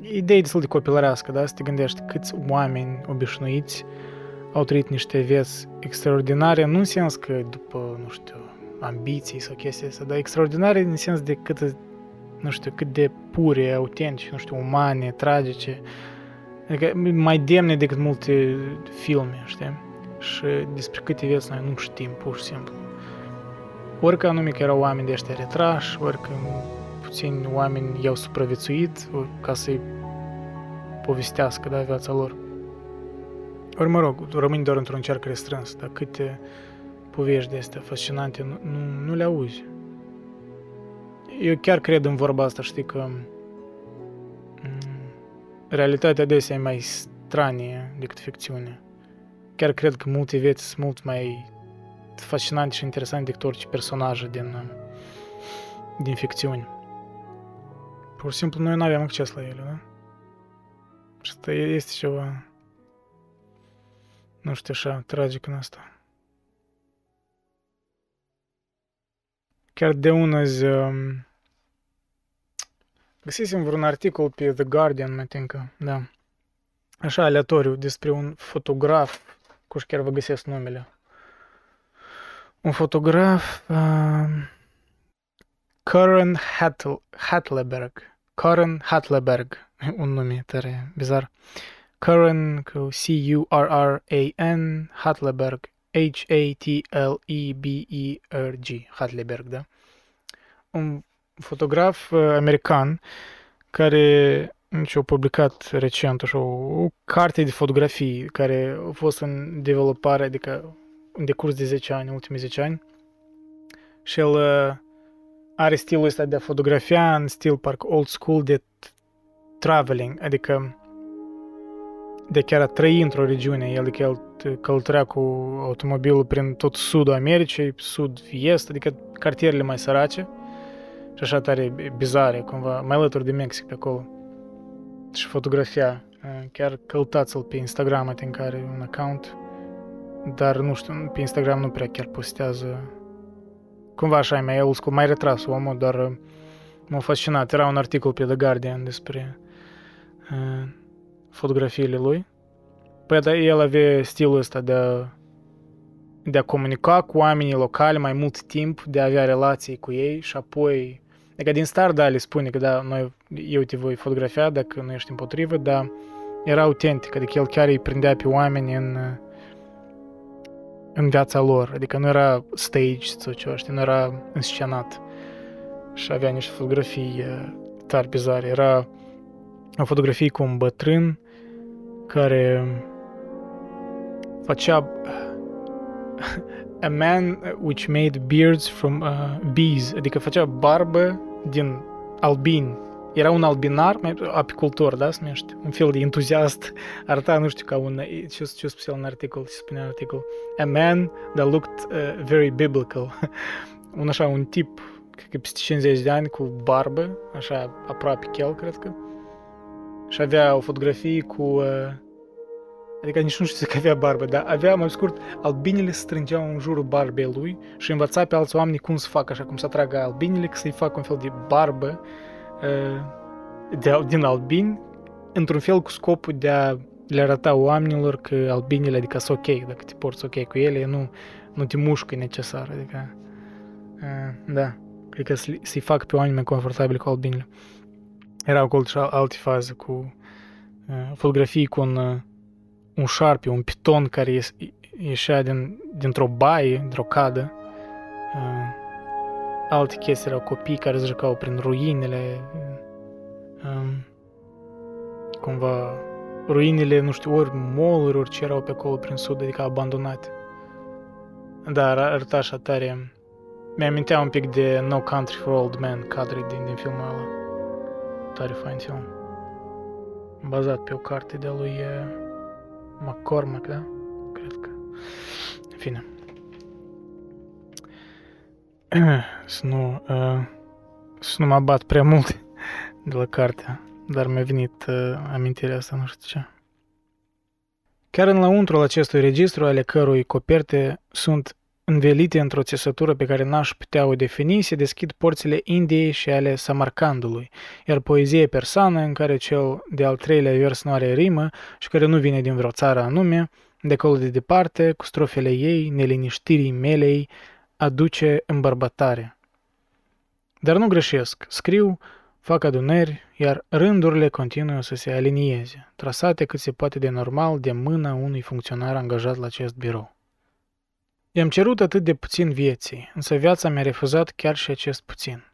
Ideea destul de copilărească, da? Să te gândești câți oameni obișnuiți au trăit niște vieți extraordinare, nu în sens că după, nu știu, ambiții sau chestii astea, dar extraordinare în sens de cât, nu știu, cât de pure, autentice, nu știu, umane, tragice, adică mai demne decât multe filme, știi? Și despre câte vieți noi nu știm, pur și simplu. Orică anume că erau oameni de ăștia retrași, orică puțini oameni i-au supraviețuit ca să-i povestească da, viața lor. Ori mă rog, rămâni doar într-un cerc restrâns, dar câte, povești de astea fascinante nu, nu, nu le auzi. Eu chiar cred în vorba asta, știi, că mm, realitatea adesea e mai stranie decât ficțiunea. Chiar cred că multe vieți sunt mult mai fascinante și interesante decât orice personaje din, din ficțiuni. Pur și simplu noi nu aveam acces la ele, da? Și asta este ceva, nu știu așa, tragic în asta. Chiar de una zi, um, găsisem vreun articol pe The Guardian, mă tincă, da. Așa aleatoriu, despre un fotograf, cu chiar vă găsesc numele. Un fotograf, uh, Karen Hatleberg. Karen Hatleberg, un nume tare bizar. Karen cu C-U-R-R-A-N, Hatleberg, H-A-T-L-E-B-E-R-G, Hatleberg, da? Un fotograf uh, american care și a publicat recent așa, o, o carte de fotografii care a fost în dezvoltare, adică în decurs de 10 ani, ultimii 10 ani. Și el uh, are stilul ăsta de a fotografia în stil parcă old school de traveling, adică de chiar a trăi într-o regiune. El, adică el călătorea cu automobilul prin tot sudul Americii, sud-est, adică cartierele mai sărace și așa tare bizare, cumva, mai alături de Mexic pe acolo. Și fotografia. Chiar căutați-l pe Instagram, în care un account, dar nu știu, pe Instagram nu prea chiar postează cumva așa e mai el mai retras omul, dar m-a fascinat. Era un articol pe The Guardian despre uh, fotografiile lui. Păi da, el avea stilul ăsta de a, de a comunica cu oamenii locali mai mult timp, de a avea relații cu ei și apoi Adică din start, da, le spune că da, noi, eu te voi fotografia dacă nu ești împotrivă, dar era autentic, adică el chiar îi prindea pe oameni în, în viața lor, adică nu era stage sau ceva, știi, nu era înscenat și avea niște fotografii tare bizare. Era o fotografie cu un bătrân care făcea a man which made beards from uh, bees, adică făcea barbă din albini. Era un albinar, apicultor, da, se numește? Un fel de entuziast. Arăta, nu știu, ca un... Ce, ce spune în articol? Ce spunea în articol? A man that looked uh, very biblical. un așa, un tip, cred că peste 50 de ani, cu barbă, așa, aproape chel, cred că. Și avea o fotografie cu... Uh, adică nici nu știu că avea barbă, dar avea, mai scurt, albinele strângeau în jurul barbei lui și învăța pe alți oameni cum să facă așa, cum să atragă albinele, că să-i facă un fel de barbă uh, de, din albini, într-un fel cu scopul de a le arăta oamenilor că albinele, adică sunt ok, dacă te porți ok cu ele, nu, nu te mușcă necesar, adică, uh, da, cred că să-i fac pe oameni mai confortabili cu albinele. Era acolo și alte faze cu uh, fotografii cu un uh, un șarpe, un piton care ieșea din, dintr-o baie, dintr-o cadă. Uh, alte chestii erau copii care se jucau prin ruinele, uh, cumva ruinele, nu știu, ori moluri, ori ce erau pe acolo prin sud, adică abandonate. Dar arăta așa tare. Mi-amintea un pic de No Country for Old Men, cadre din, din filmul ăla. Tare fain film. Bazat pe o carte de-a lui uh, McCormack, da? Cred că. În fine. Să nu, uh, să nu mă bat prea mult de la carte, dar mi-a venit uh, amintirea asta, nu știu ce. Chiar în lăuntrul acestui registru, ale cărui coperte sunt învelite într-o țesătură pe care n-aș putea o defini, se deschid porțile Indiei și ale Samarcandului, iar poezie persană, în care cel de-al treilea vers nu are rimă și care nu vine din vreo țară anume, de acolo de departe, cu strofele ei, neliniștirii melei, aduce îmbărbătare. Dar nu greșesc, scriu, fac adunări, iar rândurile continuă să se alinieze, trasate cât se poate de normal de mâna unui funcționar angajat la acest birou. I-am cerut atât de puțin vieții, însă viața mi-a refuzat chiar și acest puțin.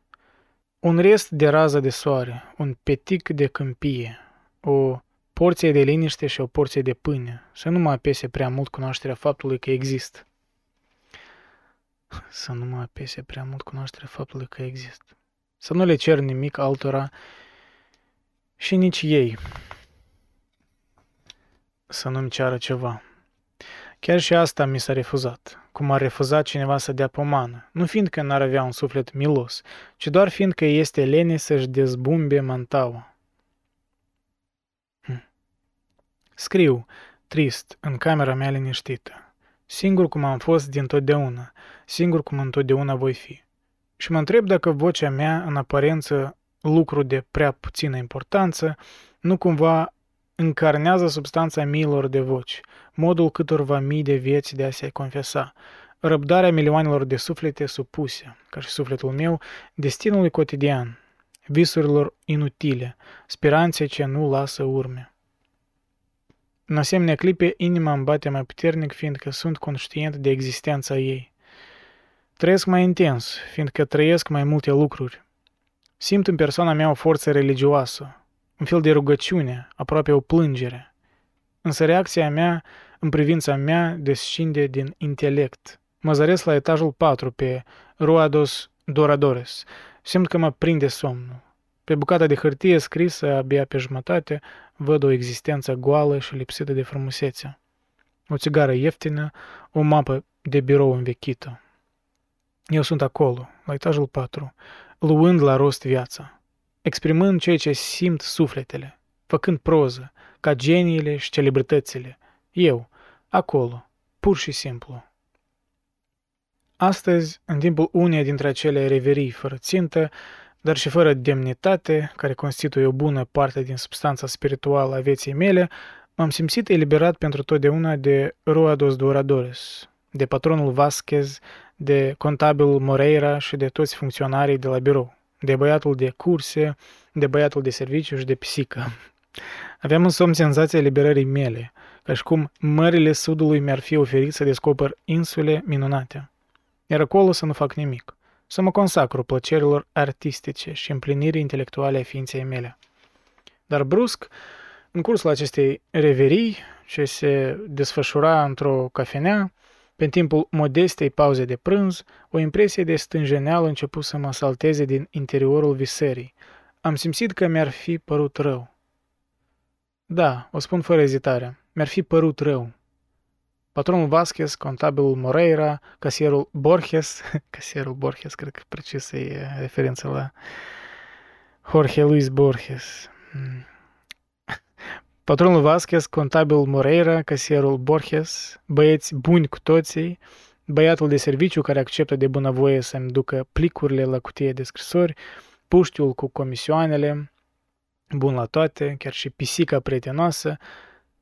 Un rest de rază de soare, un petic de câmpie, o porție de liniște și o porție de pâine, să nu mă apese prea mult cunoașterea faptului că există. să nu mă apese prea mult cunoașterea faptului că există. Să nu le cer nimic altora și nici ei să nu-mi ceară ceva. Chiar și asta mi s-a refuzat, cum a refuzat cineva să dea pomană, nu fiindcă n-ar avea un suflet milos, ci doar fiindcă este lene să-și dezbumbe mantaua. Hm. Scriu, trist, în camera mea liniștită, singur cum am fost dintotdeauna, singur cum întotdeauna voi fi. Și mă întreb dacă vocea mea, în aparență lucru de prea puțină importanță, nu cumva încarnează substanța miilor de voci, modul câtorva mii de vieți de a se confesa, răbdarea milioanelor de suflete supuse, ca și sufletul meu, destinului cotidian, visurilor inutile, speranțe ce nu lasă urme. În asemenea clipe, inima îmi bate mai puternic, fiindcă sunt conștient de existența ei. Trăiesc mai intens, fiindcă trăiesc mai multe lucruri. Simt în persoana mea o forță religioasă, un fel de rugăciune, aproape o plângere. Însă reacția mea, în privința mea, descinde din intelect. Mă zăresc la etajul 4 pe Ruados Doradores. Simt că mă prinde somnul. Pe bucata de hârtie scrisă, abia pe jumătate, văd o existență goală și lipsită de frumusețe. O țigară ieftină, o mapă de birou învechită. Eu sunt acolo, la etajul 4, luând la rost viața, exprimând ceea ce simt sufletele, făcând proză, ca geniile și celebritățile. Eu, acolo, pur și simplu. Astăzi, în timpul uneia dintre acele reverii fără țintă, dar și fără demnitate, care constituie o bună parte din substanța spirituală a vieții mele, m-am simțit eliberat pentru totdeauna de Ruados Duradores, de patronul Vasquez, de contabilul Moreira și de toți funcționarii de la birou, de băiatul de curse, de băiatul de serviciu și de pisică. Aveam în somn senzația eliberării mele, ca și cum mările sudului mi-ar fi oferit să descoper insule minunate. Iar acolo să nu fac nimic, să mă consacru plăcerilor artistice și împlinirii intelectuale a ființei mele. Dar brusc, în cursul acestei reverii, ce se desfășura într-o cafenea, pe timpul modestei pauze de prânz, o impresie de stânjeneală început să mă salteze din interiorul visării. Am simțit că mi-ar fi părut rău. Da, o spun fără ezitare, mi-ar fi părut rău. Patronul Vasquez, contabilul Moreira, casierul Borges, casierul Borges, cred că precis e referință la Jorge Luis Borges. Hmm. Patronul Vasquez, contabil Moreira, casierul Borges, băieți buni cu toții, băiatul de serviciu care acceptă de bunăvoie să-mi ducă plicurile la cutie de scrisori, puștiul cu comisioanele, bun la toate, chiar și pisica prietenoasă,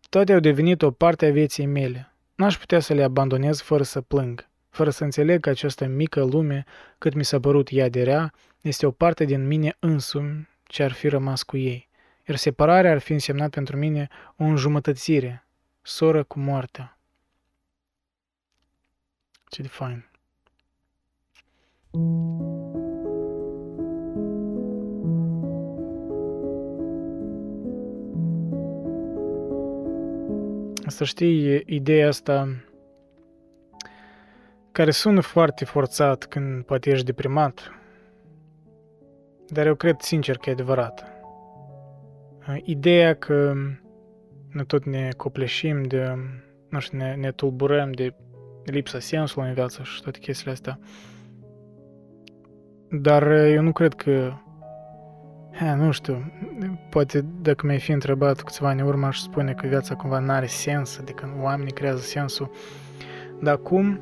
toate au devenit o parte a vieții mele. N-aș putea să le abandonez fără să plâng, fără să înțeleg că această mică lume, cât mi s-a părut ea de rea, este o parte din mine însumi ce ar fi rămas cu ei iar separarea ar fi însemnat pentru mine o înjumătățire, soră cu moartea. Ce de fain. Să știi, ideea asta care sună foarte forțat când poate ești deprimat, dar eu cred sincer că e adevărat. Ideea că noi tot ne copleșim de, nu știu, ne, ne tulburăm de lipsa sensului în viață și toate chestiile astea. Dar eu nu cred că, he, nu știu, poate dacă mi-ai fi întrebat câțiva ani urmă aș spune că viața cumva nu are sens, adică oamenii creează sensul. Dar acum,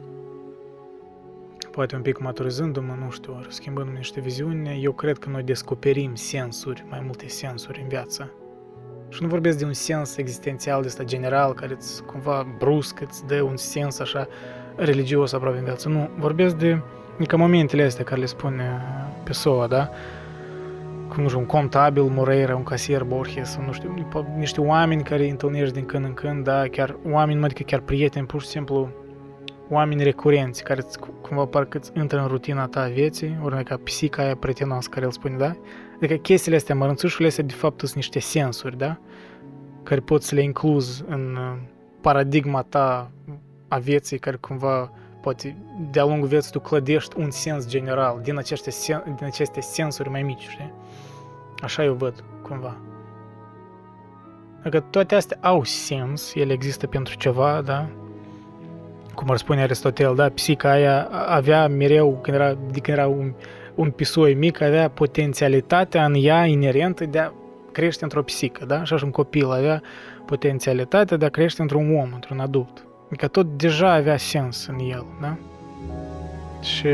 poate un pic maturizându-mă, nu știu, ori schimbându-mi niște viziuni, eu cred că noi descoperim sensuri, mai multe sensuri în viață. Și nu vorbesc de un sens existențial de ăsta general, care îți cumva brusc îți dă un sens așa religios aproape în viață. Nu, vorbesc de ca momentele astea care le spune Pessoa, da? Cum, nu știu, un contabil Moreira, un casier Borges, nu știu, niște oameni care îi întâlnești din când în când, da? Chiar oameni, adică chiar prieteni, pur și simplu oameni recurenți care cumva parcă îți intră în rutina ta a vieții, ori ca pisica aia prietenoasă care îl spune, da? Adică chestiile astea, mărânțușurile astea, de fapt, sunt niște sensuri, da? Care poți să le incluzi în uh, paradigma ta a vieții, care cumva poate de-a lungul vieții tu clădești un sens general din aceste, sen, din aceste sensuri mai mici, știi? Așa eu văd, cumva. Dacă toate astea au sens, ele există pentru ceva, da? Cum ar spune Aristotel, da? Psica aia avea mereu, când era, de când era un, un pisoi mic, avea potențialitatea în ea inerentă de a crește într-o psică, da? Și așa un copil avea potențialitatea de a crește într-un om, într-un adult. Adică tot deja avea sens în el, da? Și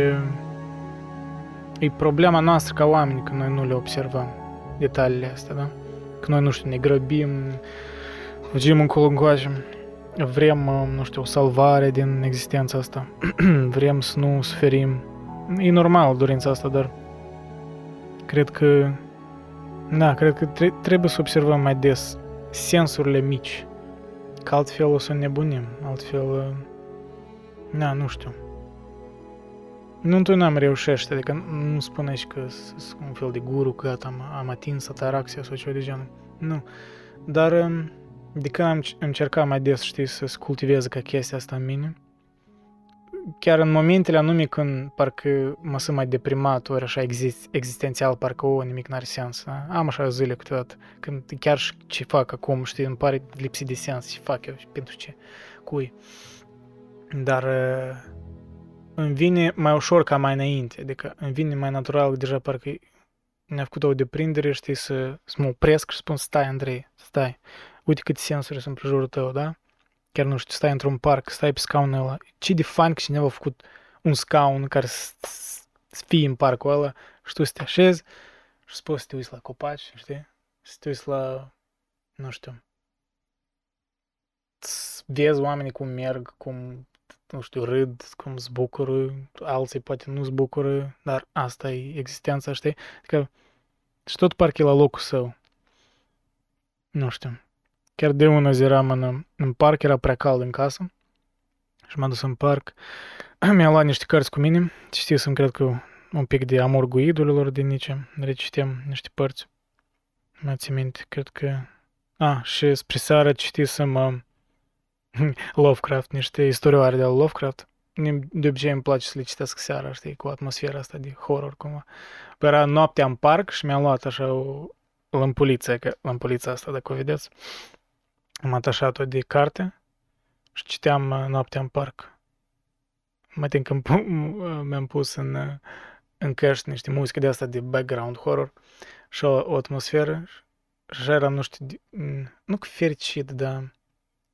e problema noastră ca oameni că noi nu le observăm detaliile astea, da? Că noi, nu știu, ne grăbim, fugim încolo încoace, vrem, nu știu, o salvare din existența asta, vrem să nu suferim. E normal dorința asta, dar cred că, da, cred că trebuie să observăm mai des sensurile mici, că altfel o să nebunim, altfel, da, nu știu. Nu n-am reușește, adică nu spune și că sunt un fel de guru, că am, am atins ataraxia sau ceva de genul. Nu. Dar um, de când am încercat mai des, știi, să cultivez ca chestia asta în mine, chiar în momentele anume când parcă mă sunt mai deprimat, ori așa exist, existențial, parcă o, nimic n-are sens. Da? Am așa zile câteodată, când chiar și ce fac acum, știi, îmi pare lipsit de sens, ce fac eu și pentru ce, cui. Dar uh, îmi vine mai ușor ca mai înainte, adică îmi vine mai natural, deja parcă ne-a făcut o deprindere, știi, să, să mă opresc și spun, stai, Andrei, stai, uite câte sensuri sunt în jurul tău, da? Chiar nu știu, stai într-un parc, stai pe scaunul ăla. Ce de fain că cineva a făcut un scaun care să fie în parcul ăla și tu să te așezi și poți să te uiți la copaci, știi? Să te uiți la, nu știu, vezi oamenii cum merg, cum nu știu, râd, cum se bucură, alții poate nu se bucură, dar asta e existența, știi? Adică, și tot parcă e la locul său. Nu știu. Chiar de una zi eram în, în parc, era prea cald în casă și m-am dus în parc. Mi-am luat niște cărți cu mine, citisem, cred că, un pic de Amorgul idolilor din Nice, reciteam niște părți. Mă țin minte, cred că... A, și spre seară citisem uh, Lovecraft, niște istorioare de Lovecraft. De obicei îmi place să le citesc seara, știi, cu atmosfera asta de horror cumva. Păi era noaptea în parc și mi-am luat așa o lămpuliță, că lămpulița asta, dacă o vedeți, am atașat-o de carte și citeam uh, noaptea în parc. Mai timp când mi-am pus în, în căști niște muzică de asta de background horror și o, o atmosferă și așa eram, nu știu, nu că fericit, dar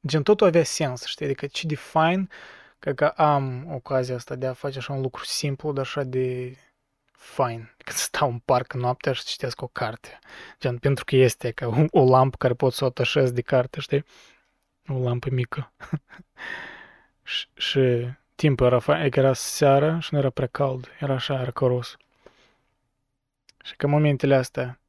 Gen, totul avea sens, știi? Adică ce de fain că, că am ocazia asta de a face așa un lucru simplu, dar așa de fain. Când stau în parc noaptea și citesc o carte. Gen, pentru că este ca o, o lampă care pot să o atașez de carte, știi? O lampă mică. și, și timpul era fain, că era seara și nu era prea cald, era așa, era coros. Și că momentele astea,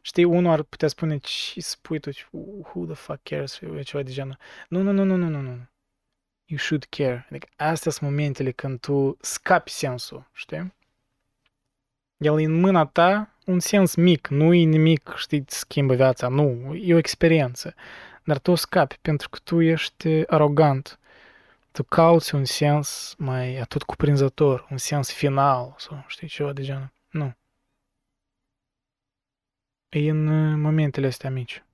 Știi, unul ar putea spune ce spui tu, who the fuck cares, ceva de genul. Nu, nu, nu, nu, nu, nu, nu. You should care. Adică astea sunt momentele când tu scapi sensul, știi? El e în mâna ta un sens mic, nu e nimic, știi, schimbă viața, nu, e o experiență. Dar tu scapi pentru că tu ești arogant. Tu cauți un sens mai atât cuprinzător, un sens final sau știi ceva de genul. Nu e în uh, momentele astea mici.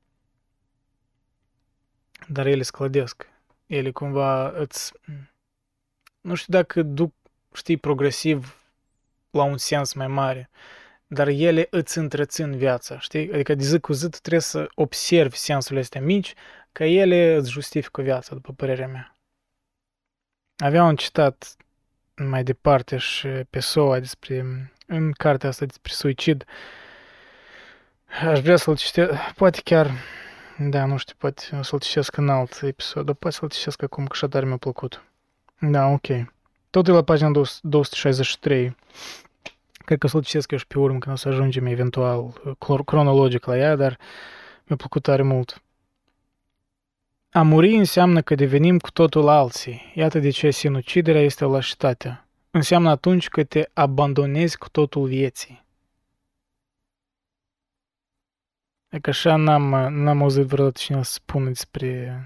Dar ele sclădesc. Ele cumva îți... Nu știu dacă duc, știi, progresiv la un sens mai mare, dar ele îți întrețin viața, știi? Adică de zi cu zi tu trebuie să observi sensurile astea mici, că ele îți justifică viața, după părerea mea. Avea un citat mai departe și pe SOA despre, în cartea asta despre suicid, uh, Aș vrea să-l citesc, poate chiar, da, nu știu, poate o să-l citesc în alt episod, dar poate să-l citesc acum, că așa tare mi-a plăcut. Da, ok. Tot e la pagina 263. Cred că o să-l citesc eu și pe urmă, când o să ajungem eventual cronologic la ea, dar mi-a plăcut tare mult. A muri înseamnă că devenim cu totul alții. Iată de ce sinuciderea este o lașitate. Înseamnă atunci că te abandonezi cu totul vieții. E că așa n-am, n-am auzit vreodată cineva să spună despre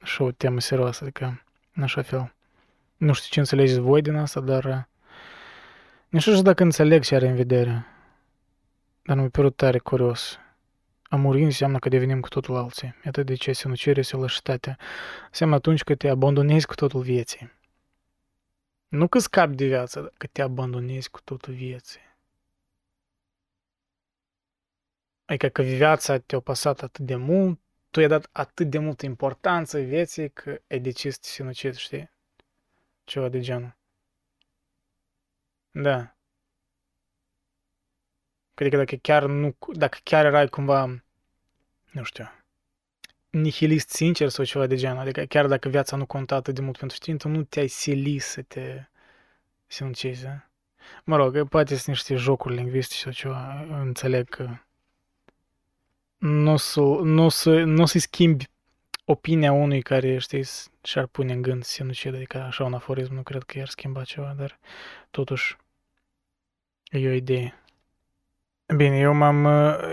așa o temă serioasă, adică în așa fel. Nu știu ce înțelegeți voi din asta, dar uh, nu știu dacă înțeleg ce are în vedere. Dar nu mi-a părut tare curios. A muri înseamnă că devenim cu totul alții. Iată de ce sinucirea și lășitatea. Înseamnă atunci că te abandonezi cu totul vieții. Nu că scapi de viață, dar că te abandonezi cu totul vieții. Adică că viața te-a pasat atât de mult, tu i-ai dat atât de multă importanță vieții că ai decis să te sinucizi, știi? Ceva de genul. Da. Adică dacă chiar nu, dacă chiar erai cumva, nu știu, nihilist sincer sau ceva de genul, adică chiar dacă viața nu conta atât de mult pentru tine, tu nu te-ai sili să te sinucizi, da? Mă rog, poate sunt niște jocuri lingvistice sau ceva, înțeleg că nu o să, nu o să, nu o să schimbi opinia unui care, știi, și-ar pune în gând sinucid, adică așa un aforism, nu cred că i-ar schimba ceva, dar totuși e o idee. Bine, eu m-am,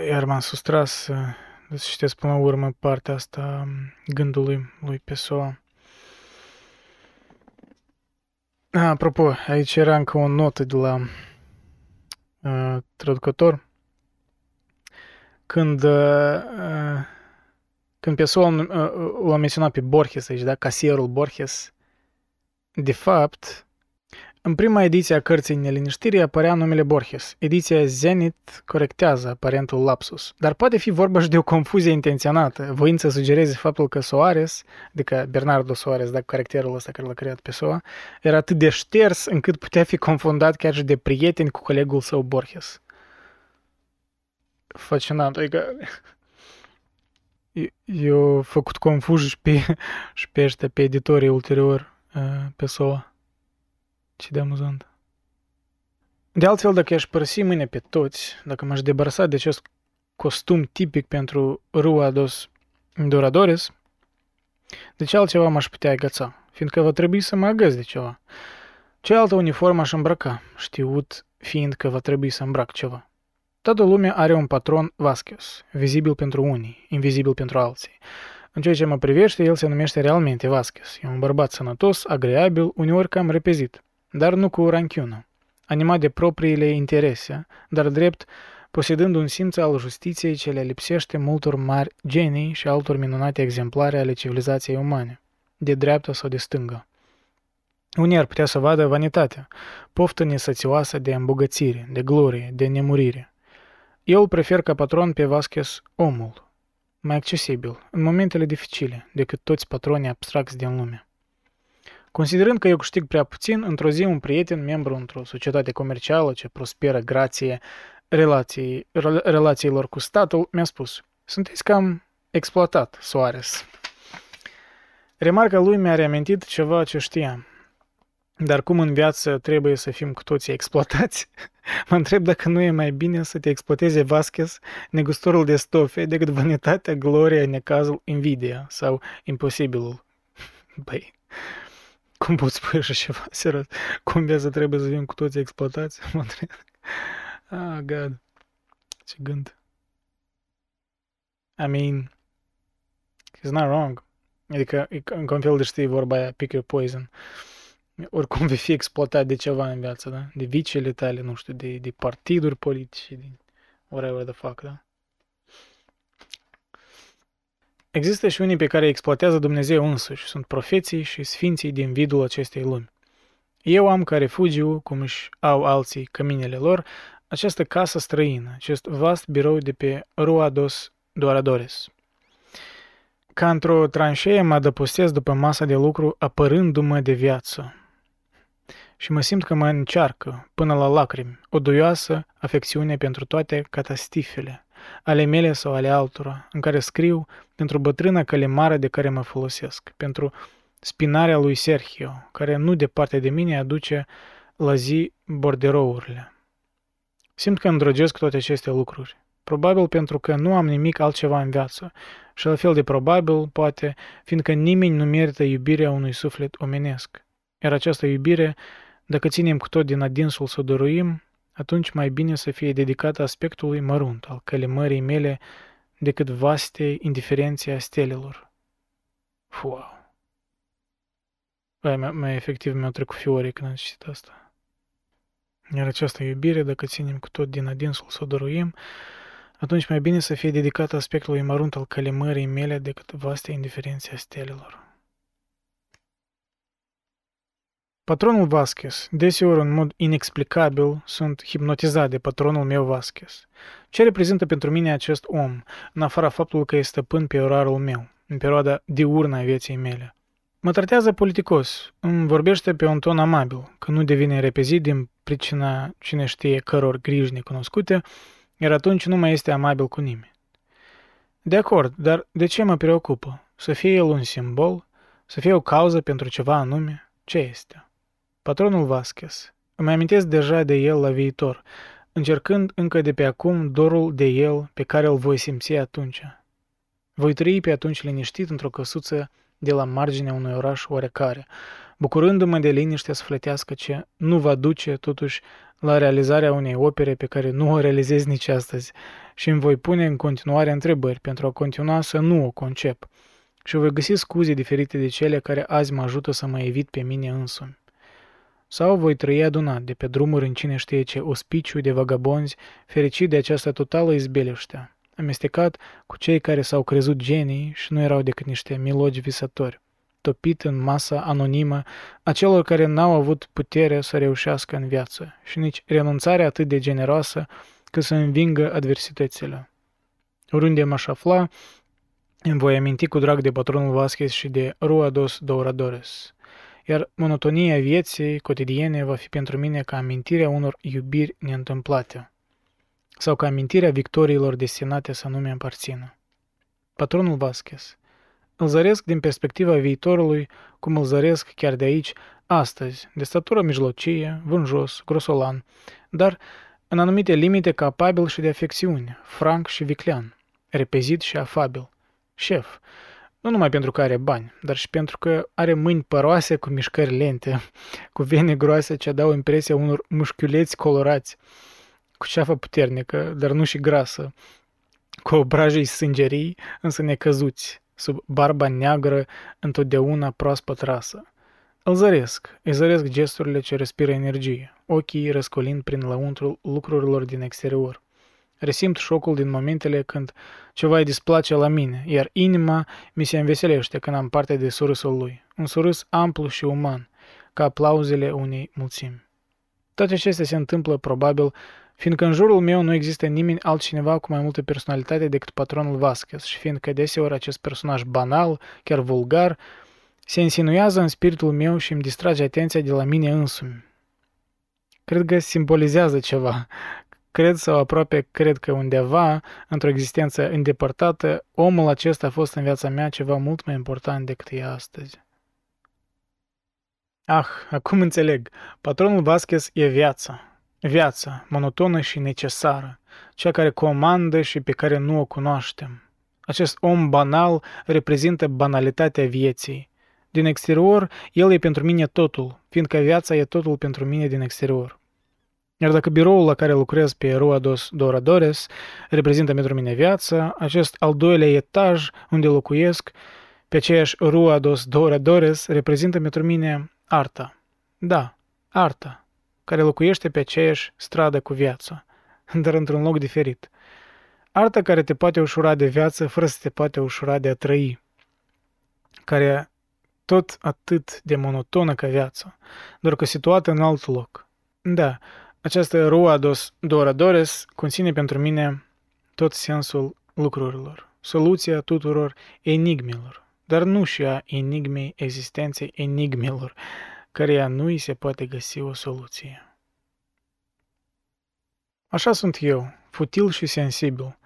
iar m-am sustras să citesc până la urmă partea asta gândului lui Pessoa. Apropo, aici era încă o notă de la uh, traducător. Când, uh, când Pessoa uh, l-a menționat pe Borges aici, da? Casierul Borges, de fapt, în prima ediție a cărții Neliniștirii apărea numele Borges. Ediția Zenit corectează aparentul lapsus. Dar poate fi vorba și de o confuzie intenționată, voind să sugereze faptul că Soares, adică Bernardo Soares, dacă caracterul ăsta care l-a creat pe Soa, era atât de șters încât putea fi confundat chiar și de prieteni cu colegul său Borges. Fascinant, adică eu făcut confuz și pe, și pe ăștia, pe editorii ulterior, pe SOA. Ce de amuzant. De altfel, dacă aș părăsi mâine pe toți, dacă m-aș debarasa de acest costum tipic pentru Rua dos Doradores, de ce altceva m-aș putea agăța, fiindcă va trebui să mă agăț de ceva. Ce altă uniformă aș îmbrăca, știut fiind că va trebui să îmbrac ceva. Toată lumea are un patron Vasquez, vizibil pentru unii, invizibil pentru alții. În ceea ce mă privește, el se numește realmente Vasquez. E un bărbat sănătos, agreabil, uneori cam repezit dar nu cu ranchiună, animat de propriile interese, dar drept, posedând un simț al justiției ce le lipsește multor mari genii și altor minunate exemplare ale civilizației umane, de dreapta sau de stânga. Unii ar putea să vadă vanitatea, poftă nesățioasă de îmbogățire, de glorie, de nemurire. Eu îl prefer ca patron pe Vasquez omul, mai accesibil, în momentele dificile, decât toți patronii abstracți din lume. Considerând că eu câștig prea puțin, într-o zi un prieten, membru într-o societate comercială ce prosperă grație relații, relațiilor cu statul, mi-a spus Sunteți cam exploatat, Soares. Remarca lui mi-a reamintit ceva ce știam. Dar cum în viață trebuie să fim cu toții exploatați? mă întreb dacă nu e mai bine să te exploateze Vasquez, negustorul de stofe, decât vanitatea, gloria, necazul, invidia sau imposibilul. Băi, cum poți spune așa ceva, serios? Cum viața trebuie să fim cu toți exploatați? Mă întreb. Ah, God. Ce gând. I mean, he's not wrong. Adică, e în fel de știi vorba aia, pick your poison. Oricum vei fi exploatat de ceva în viață, da? De viciile tale, nu știu, de, de partiduri politice, de whatever the fuck, da? Există și unii pe care îi exploatează Dumnezeu însuși, sunt profeții și sfinții din vidul acestei lumi. Eu am ca refugiu, cum își au alții căminele lor, această casă străină, acest vast birou de pe Rua dos Doradores. Ca într-o tranșee mă adăpostez după masa de lucru apărându-mă de viață. Și mă simt că mă încearcă, până la lacrimi, o duioasă afecțiune pentru toate catastifele, ale mele sau ale altora, în care scriu pentru bătrâna călimară de care mă folosesc, pentru spinarea lui Sergio, care nu departe de mine aduce la zi borderourile. Simt că îndrăgesc toate aceste lucruri. Probabil pentru că nu am nimic altceva în viață și la fel de probabil, poate, fiindcă nimeni nu merită iubirea unui suflet omenesc. Iar această iubire, dacă ținem cu tot din adinsul să dăruim, atunci mai bine să fie dedicată aspectului mărunt al călimării mele decât vaste indiferențe a stelelor. Wow! Mai, mai efectiv mi-au trecut fiorii când am citit asta. Iar această iubire, dacă ținem cu tot din adinsul să o dăruim, atunci mai bine să fie dedicată aspectului mărunt al calimării mele decât vaste indiferențe a stelelor. Patronul Vasquez, deseori în mod inexplicabil, sunt hipnotizat de patronul meu Vasquez. Ce reprezintă pentru mine acest om, în afara faptului că este stăpân pe orarul meu, în perioada diurnă a vieții mele? Mă tratează politicos, îmi vorbește pe un ton amabil, că nu devine repezit din pricina cine știe căror griji necunoscute, iar atunci nu mai este amabil cu nimeni. De acord, dar de ce mă preocupă? Să fie el un simbol? Să fie o cauză pentru ceva anume? Ce este? Patronul Vasquez. Îmi amintesc deja de el la viitor, încercând încă de pe acum dorul de el pe care îl voi simți atunci. Voi trăi pe atunci liniștit într-o căsuță de la marginea unui oraș oarecare, bucurându-mă de liniștea sufletească ce nu va duce, totuși, la realizarea unei opere pe care nu o realizez nici astăzi și îmi voi pune în continuare întrebări pentru a continua să nu o concep și voi găsi scuze diferite de cele care azi mă ajută să mă evit pe mine însumi. Sau voi trăi adunat de pe drumuri în cine știe ce ospiciu de vagabonzi, fericit de această totală izbeliște, amestecat cu cei care s-au crezut genii și nu erau decât niște milogi visători, topit în masa anonimă a celor care n-au avut putere să reușească în viață și nici renunțarea atât de generoasă că să învingă adversitățile. Oriunde m-aș afla, îmi voi aminti cu drag de patronul Vasquez și de Ruados Douradores iar monotonia vieții cotidiene va fi pentru mine ca amintirea unor iubiri neîntâmplate sau ca amintirea victoriilor destinate să nu mi aparțină. Patronul Vasquez. Îl zăresc din perspectiva viitorului, cum îl zăresc chiar de aici, astăzi, de statură mijlocie, vânjos, grosolan, dar în anumite limite capabil și de afecțiune, franc și viclean, repezit și afabil, șef, nu numai pentru că are bani, dar și pentru că are mâini păroase cu mișcări lente, cu vene groase ce dau impresia unor mușchiuleți colorați, cu ceafă puternică, dar nu și grasă, cu obrajii sângerii, însă necăzuți, sub barba neagră, întotdeauna proaspăt rasă. Îl zăresc, îi zăresc gesturile ce respiră energie, ochii răscolind prin lăuntrul lucrurilor din exterior. Resimt șocul din momentele când ceva îi displace la mine, iar inima mi se înveselește când am parte de surâsul lui. Un surâs amplu și uman, ca aplauzele unei mulțimi. Toate acestea se întâmplă probabil fiindcă în jurul meu nu există nimeni altcineva cu mai multă personalitate decât patronul Vasquez și fiindcă deseori acest personaj banal, chiar vulgar, se insinuează în spiritul meu și îmi distrage atenția de la mine însumi. Cred că simbolizează ceva, cred sau aproape cred că undeva, într-o existență îndepărtată, omul acesta a fost în viața mea ceva mult mai important decât e astăzi. Ah, acum înțeleg. Patronul Vasquez e viața. Viața, monotonă și necesară, cea care comandă și pe care nu o cunoaștem. Acest om banal reprezintă banalitatea vieții. Din exterior, el e pentru mine totul, fiindcă viața e totul pentru mine din exterior. Iar dacă biroul la care lucrez pe Rua dos Doradores reprezintă pentru mine viața, acest al doilea etaj unde locuiesc, pe aceeași Rua dos Doradores, reprezintă pentru mine arta. Da, arta, care locuiește pe aceeași stradă cu viața, dar într-un loc diferit. Arta care te poate ușura de viață fără să te poate ușura de a trăi, care tot atât de monotonă ca viața, doar că situată în alt loc. Da, această Rua dos Doradores conține pentru mine tot sensul lucrurilor, soluția tuturor enigmelor, dar nu și a enigmei existenței enigmelor, căreia nu îi se poate găsi o soluție. Așa sunt eu, futil și sensibil,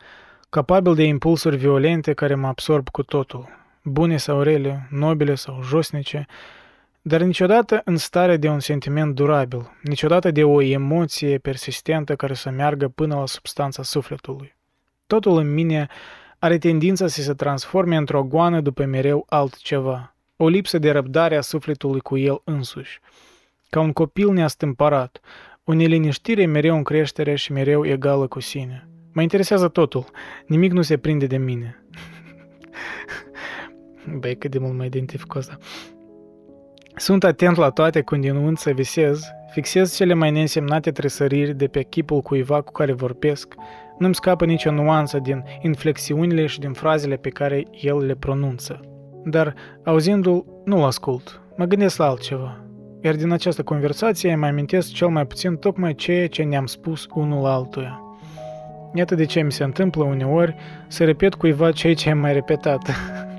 capabil de impulsuri violente care mă absorb cu totul, bune sau rele, nobile sau josnice, dar niciodată în stare de un sentiment durabil, niciodată de o emoție persistentă care să meargă până la substanța sufletului. Totul în mine are tendința să se transforme într-o goană după mereu altceva, o lipsă de răbdare a sufletului cu el însuși. Ca un copil neastâmpărat, o neliniștire mereu în creștere și mereu egală cu sine. Mă interesează totul, nimic nu se prinde de mine. Băi, cât de mult mă identific cu asta. Sunt atent la toate când înunț să visez, fixez cele mai neînsemnate tresăriri de pe chipul cuiva cu care vorbesc, nu-mi scapă nicio nuanță din inflexiunile și din frazele pe care el le pronunță. Dar, auzindu-l, nu-l ascult, mă gândesc la altceva. Iar din această conversație îmi amintesc cel mai puțin tocmai ceea ce ne-am spus unul altuia. Iată de ce mi se întâmplă uneori să repet cuiva ceea ce am mai repetat.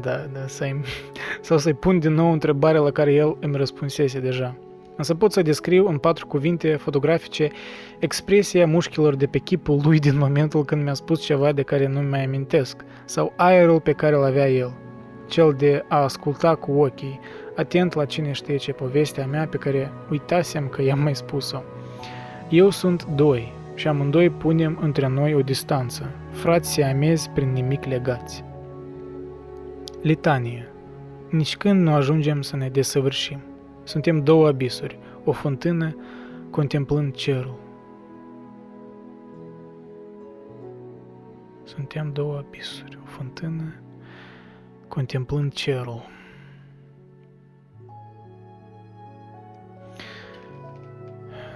da, da, să sau să-i pun din nou întrebarea la care el îmi răspunsese deja. Însă pot să descriu în patru cuvinte fotografice expresia mușchilor de pe chipul lui din momentul când mi-a spus ceva de care nu mai amintesc, sau aerul pe care îl avea el, cel de a asculta cu ochii, atent la cine știe ce povestea mea pe care uitasem că i-am mai spus-o. Eu sunt doi și amândoi punem între noi o distanță, frați siamezi prin nimic legați. Litanie. Nici când nu ajungem să ne desăvârșim. Suntem două abisuri, o fântână contemplând cerul. Suntem două abisuri, o fântână contemplând cerul.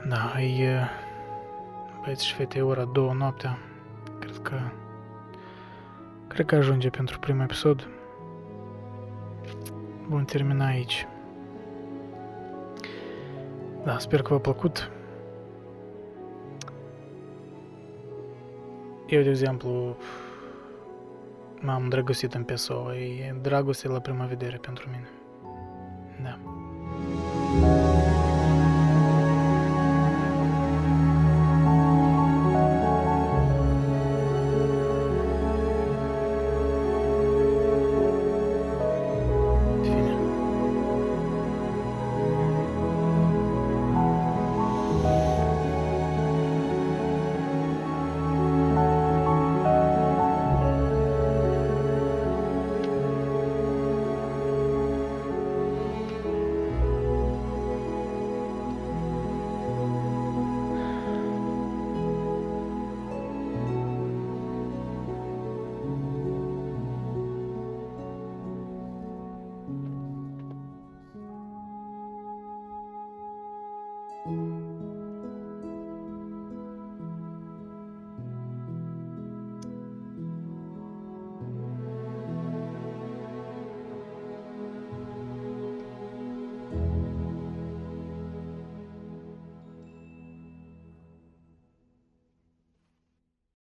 Da, e băieți și fete, ora două noaptea. Cred că cred că ajunge pentru primul episod. Vom termina aici. Da, sper că v-a plăcut. Eu, de exemplu, m-am îndrăgostit în PSO. E dragoste la prima vedere pentru mine. Da. Thank you.